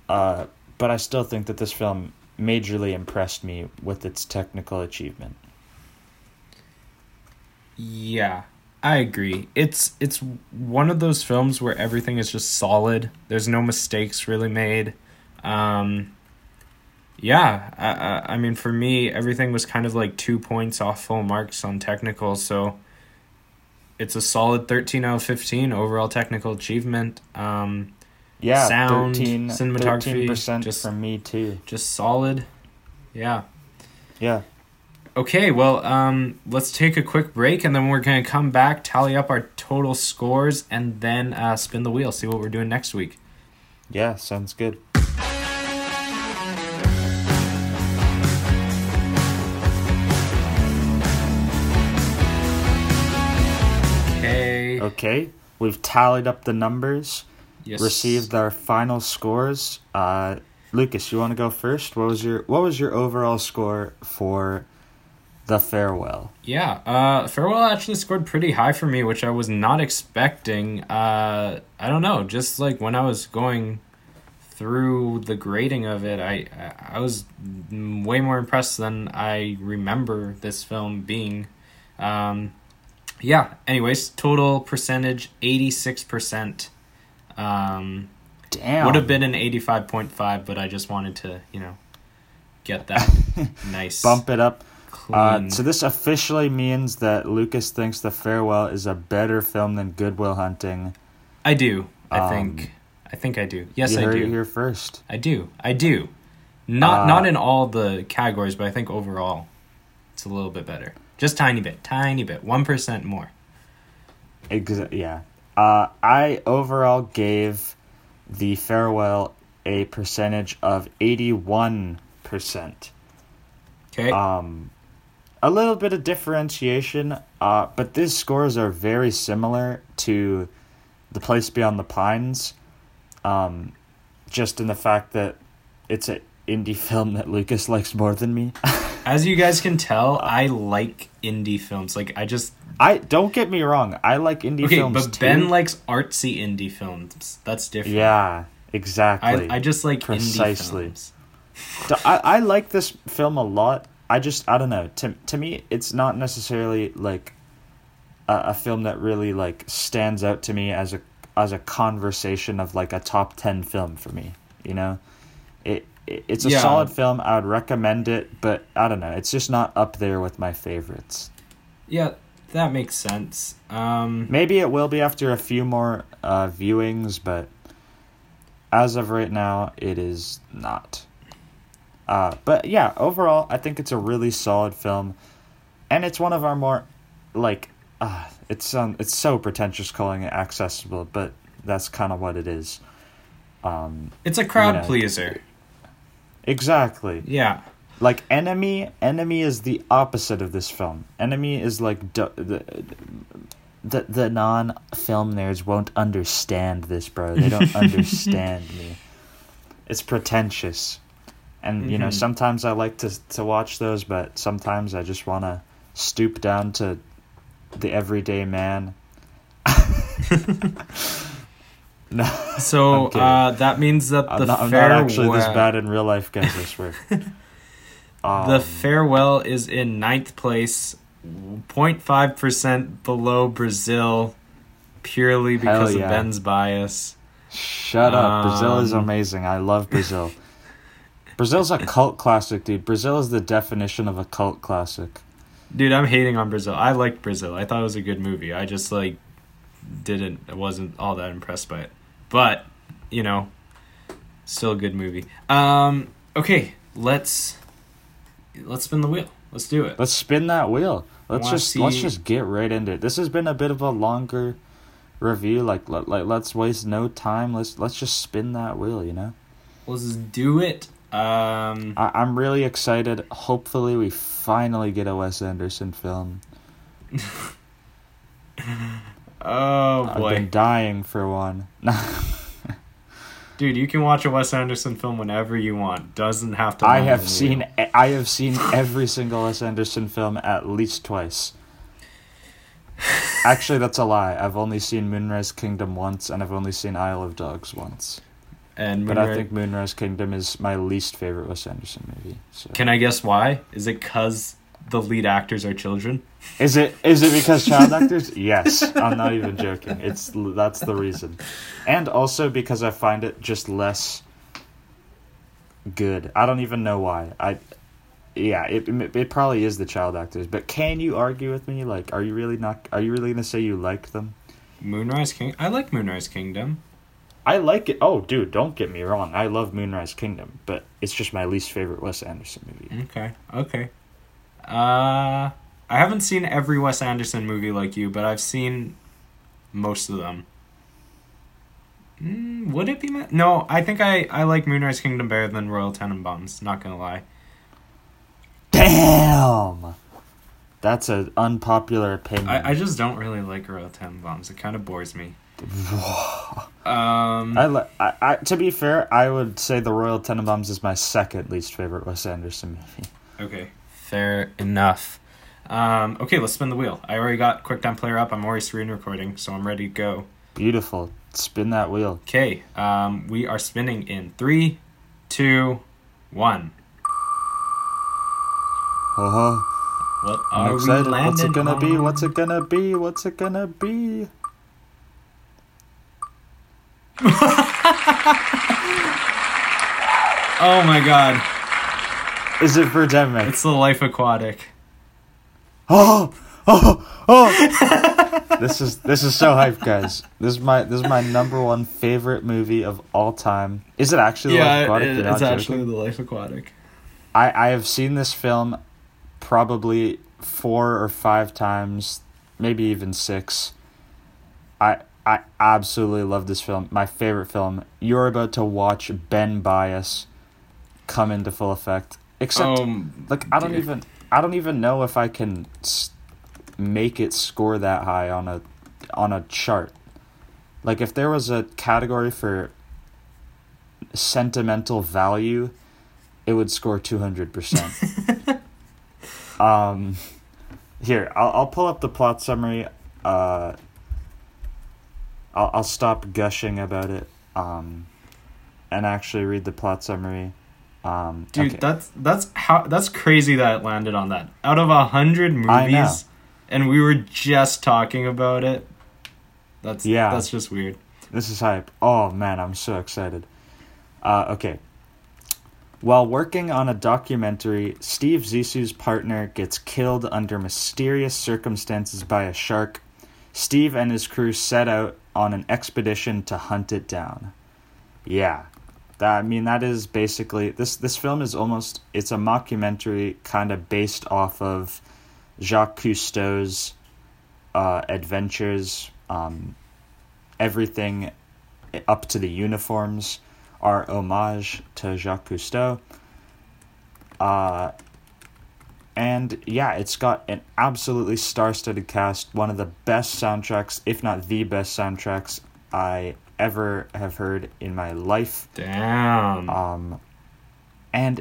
uh, but I still think that this film majorly impressed me with its technical achievement. Yeah, I agree. It's it's one of those films where everything is just solid. There's no mistakes really made. Um, yeah, I, I, mean for me everything was kind of like two points off full marks on technical, so it's a solid thirteen out of fifteen overall technical achievement. Um, Yeah, Sound, 13, cinematography, 13% just- for me too. just solid. Yeah. Yeah. Okay, well, um, let's take a quick break and then we're going to come back, tally up our total scores, and then uh, spin the wheel, see what we're doing next week. Yeah, sounds good. Okay. We've tallied up the numbers, Yes. received our final scores. Uh, Lucas, you want to go first? What was your What was your overall score for the farewell? Yeah, uh, Farewell actually scored pretty high for me, which I was not expecting. Uh, I don't know, just like when I was going through the grading of it, I I was way more impressed than I remember this film being. Um, yeah. Anyways, total percentage eighty six percent. Um, Damn. would have been an eighty five point five, but I just wanted to you know get that [LAUGHS] nice bump it up. Uh, so this officially means that Lucas thinks the farewell is a better film than Goodwill Hunting. I do. I Um, think. I think I do. Yes, you I do. here first. I do. I do. Not Uh, not in all the categories, but I think overall, it's a little bit better. Just tiny bit, tiny bit, one percent more. Exa- yeah. Uh, I overall gave the farewell a percentage of eighty-one percent. Okay. Um, a little bit of differentiation, uh, but these scores are very similar to The Place Beyond the Pines, um, just in the fact that it's an indie [LAUGHS] film that Lucas likes more than me. [LAUGHS] As you guys can tell, I like indie films. Like I just I don't get me wrong, I like indie okay, films but too. Ben likes artsy indie films. That's different. yeah, exactly. I I just like Precisely. indie films. D- I, I like this film a lot. I just I don't know. To to me, it's not necessarily like a, a film that really like stands out to me as a as a conversation of like a top ten film for me. You know, it's a Yeah. solid film. I would recommend it, but I don't know. It's just not up there with my favorites. Yeah, that makes sense. Um, Maybe it will be after a few more uh, viewings, but as of right now, it is not. Uh, but yeah, overall, I think it's a really solid film, and it's one of our more, like, uh, it's um, it's so pretentious calling it accessible, but that's kind of what it is. Um, it's a crowd Yeah. pleaser. Exactly. Yeah. Like enemy, enemy is the opposite of this film. Enemy is like du- the the the non film nerds won't understand this, bro. They don't [LAUGHS] understand me. It's pretentious, and you know Mhm. sometimes I like to to watch those, but sometimes I just want to stoop down to the everyday man. [LAUGHS] [LAUGHS] no, [LAUGHS] [LAUGHS] So uh, that means that the I'm not, I'm farewell not actually this bad in real life, guys. I swear. [LAUGHS] The Um, farewell is in ninth place, 0.5 percent below Brazil, purely because yeah. of Ben's bias. Shut up. Brazil is Um, amazing. I love Brazil. Brazil's a cult classic, dude. Brazil is the definition of a cult classic. Dude, I'm hating on Brazil. I liked Brazil. I thought it was a good movie. I just like didn't. I wasn't all that impressed by it. But you know, still a good movie. Um. Okay, let's let's spin the wheel. Let's do it. Let's spin that wheel. Let's just let's just get right into it. This has been a bit of a longer review. Like let, like let's waste no time. Let's let's just spin that wheel. You know. Let's do it. Um, I, I'm really excited. Hopefully, we finally get a Wes Anderson film. [LAUGHS] oh boy. I've been dying for one. dude, you can watch a Wes Anderson film whenever you want. Doesn't have to. I have seen. I have seen every single Wes Anderson film at least twice. Actually, that's a lie. I've only seen Moonrise Kingdom once, and I've only seen Isle of Dogs once. And But I think Moonrise Kingdom is my least favorite Wes Anderson movie. So. Can I guess why? Is it because the lead actors are children? Is it is it because child actors? Yes, I'm not even joking. It's that's the reason, and also because I find it just less good. I don't even know why. I yeah, it it probably is the child actors. But can you argue with me? Like, are you really not? Are you really gonna say you like them? Moonrise King. I like Moonrise Kingdom. I like it. Oh, dude, don't get me wrong. I love Moonrise Kingdom, but it's just my least favorite Wes Anderson movie. Okay. Okay. Uh, I haven't seen every Wes Anderson movie like you, but I've seen most of them. Mm, would it be my- no? I think I I like Moonrise Kingdom better than Royal Tenenbaums. Not gonna lie. Damn, that's an unpopular opinion. I, I just don't really like Royal Tenenbaums. It kind of bores me. [SIGHS] Um. I, li- I, I to be fair, I would say the Royal Tenenbaums is my second least favorite Wes Anderson movie. Okay, fair enough. Um, okay, let's spin the wheel. I already got QuickTime Player up. I'm already screen recording, so I'm ready to go. Beautiful. Spin that wheel. Okay, um, we are spinning in three, two, one. Uh-huh. What I'm are excited. we What's it gonna be? What's it gonna be? What's it gonna be? Oh my god, Is it for Birdemic? it's the Life Aquatic. [GASPS] Oh, oh, oh! this is this is so hype, guys. This is my this is my number one favorite movie of all time. Is it actually? The Life Aquatic? it- You're it's actually joking? the Life Aquatic. I I have seen this film probably four or five times, maybe even six. I I absolutely love this film. My favorite film. You're about to watch Ben Bias come into full effect. Except Um, like I don't dear. even I don't even know if I can make it score that high on a on a chart. Like if there was a category for sentimental value, it would score 200%. [LAUGHS] um here, I'll I'll pull up the plot summary. Uh I'll I'll stop gushing about it um and actually read the plot summary. Um dude, okay. that's that's how that's crazy that it landed on that. Out of a hundred movies, and we were just talking about it. That's Yeah. That's just weird. This is hype. Oh man, I'm so excited. Uh, okay. While working on a documentary, Steve Zissou's partner gets killed under mysterious circumstances by a shark. Steve and his crew set out on an expedition to hunt it down. Yeah. That, I mean that is basically this this film is almost it's a mockumentary kind of based off of Jacques Cousteau's uh, adventures um, everything up to the uniforms are homage to Jacques Cousteau. Uh, and yeah, it's got an absolutely star-studded cast, one of the best soundtracks, if not the best soundtracks I ever have heard in my life. Damn. Um, and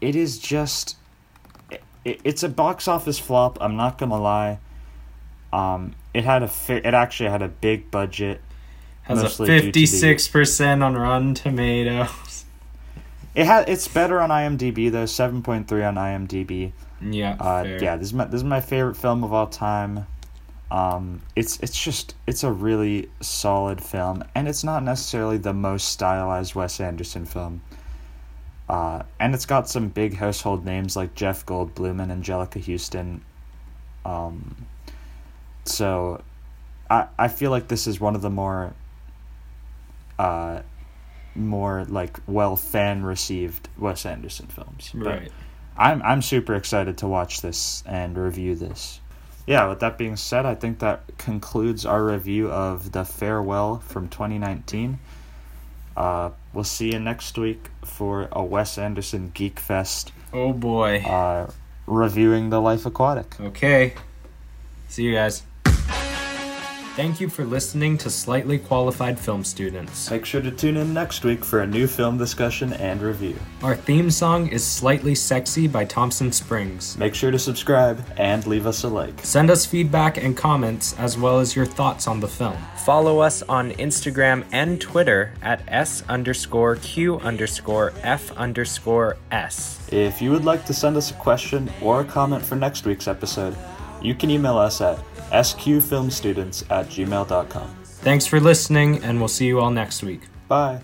it is just, it, it's a box office flop. I'm not gonna lie. Um, it had a fi- it actually had a big budget. Has a mostly due to the- fifty-six percent on Rotten Tomatoes. It had it's better on IMDb though, seven point three on IMDb. Yeah. Uh, yeah, this is my this is my favorite film of all time. Um, it's it's just it's a really solid film, and it's not necessarily the most stylized Wes Anderson film. Uh, and it's got some big household names like Jeff Goldblum and Anjelica Huston. Um, so, I I feel like this is one of the more. Uh, more like well fan received Wes Anderson films. But Right. I'm I'm super excited to watch this and review this. Yeah, with that being said, I think that concludes our review of The Farewell from 2019. Uh, we'll see you next week for a Wes Anderson Geek Fest. Oh boy. Uh, reviewing The Life Aquatic. Okay. See you guys. Thank you for listening to Slightly Qualified Film Students. Make sure to tune in next week for a new film discussion and review. Our theme song is Slightly Sexy by Thompson Springs. Make sure to subscribe and leave us a like. Send us feedback and comments as well as your thoughts on the film. Follow us on Instagram and Twitter at S underscore Q underscore F underscore S. If you would like to send us a question or a comment for next week's episode, you can email us at sqfilmstudents at gmail.com. Thanks for listening, and we'll see you all next week. Bye.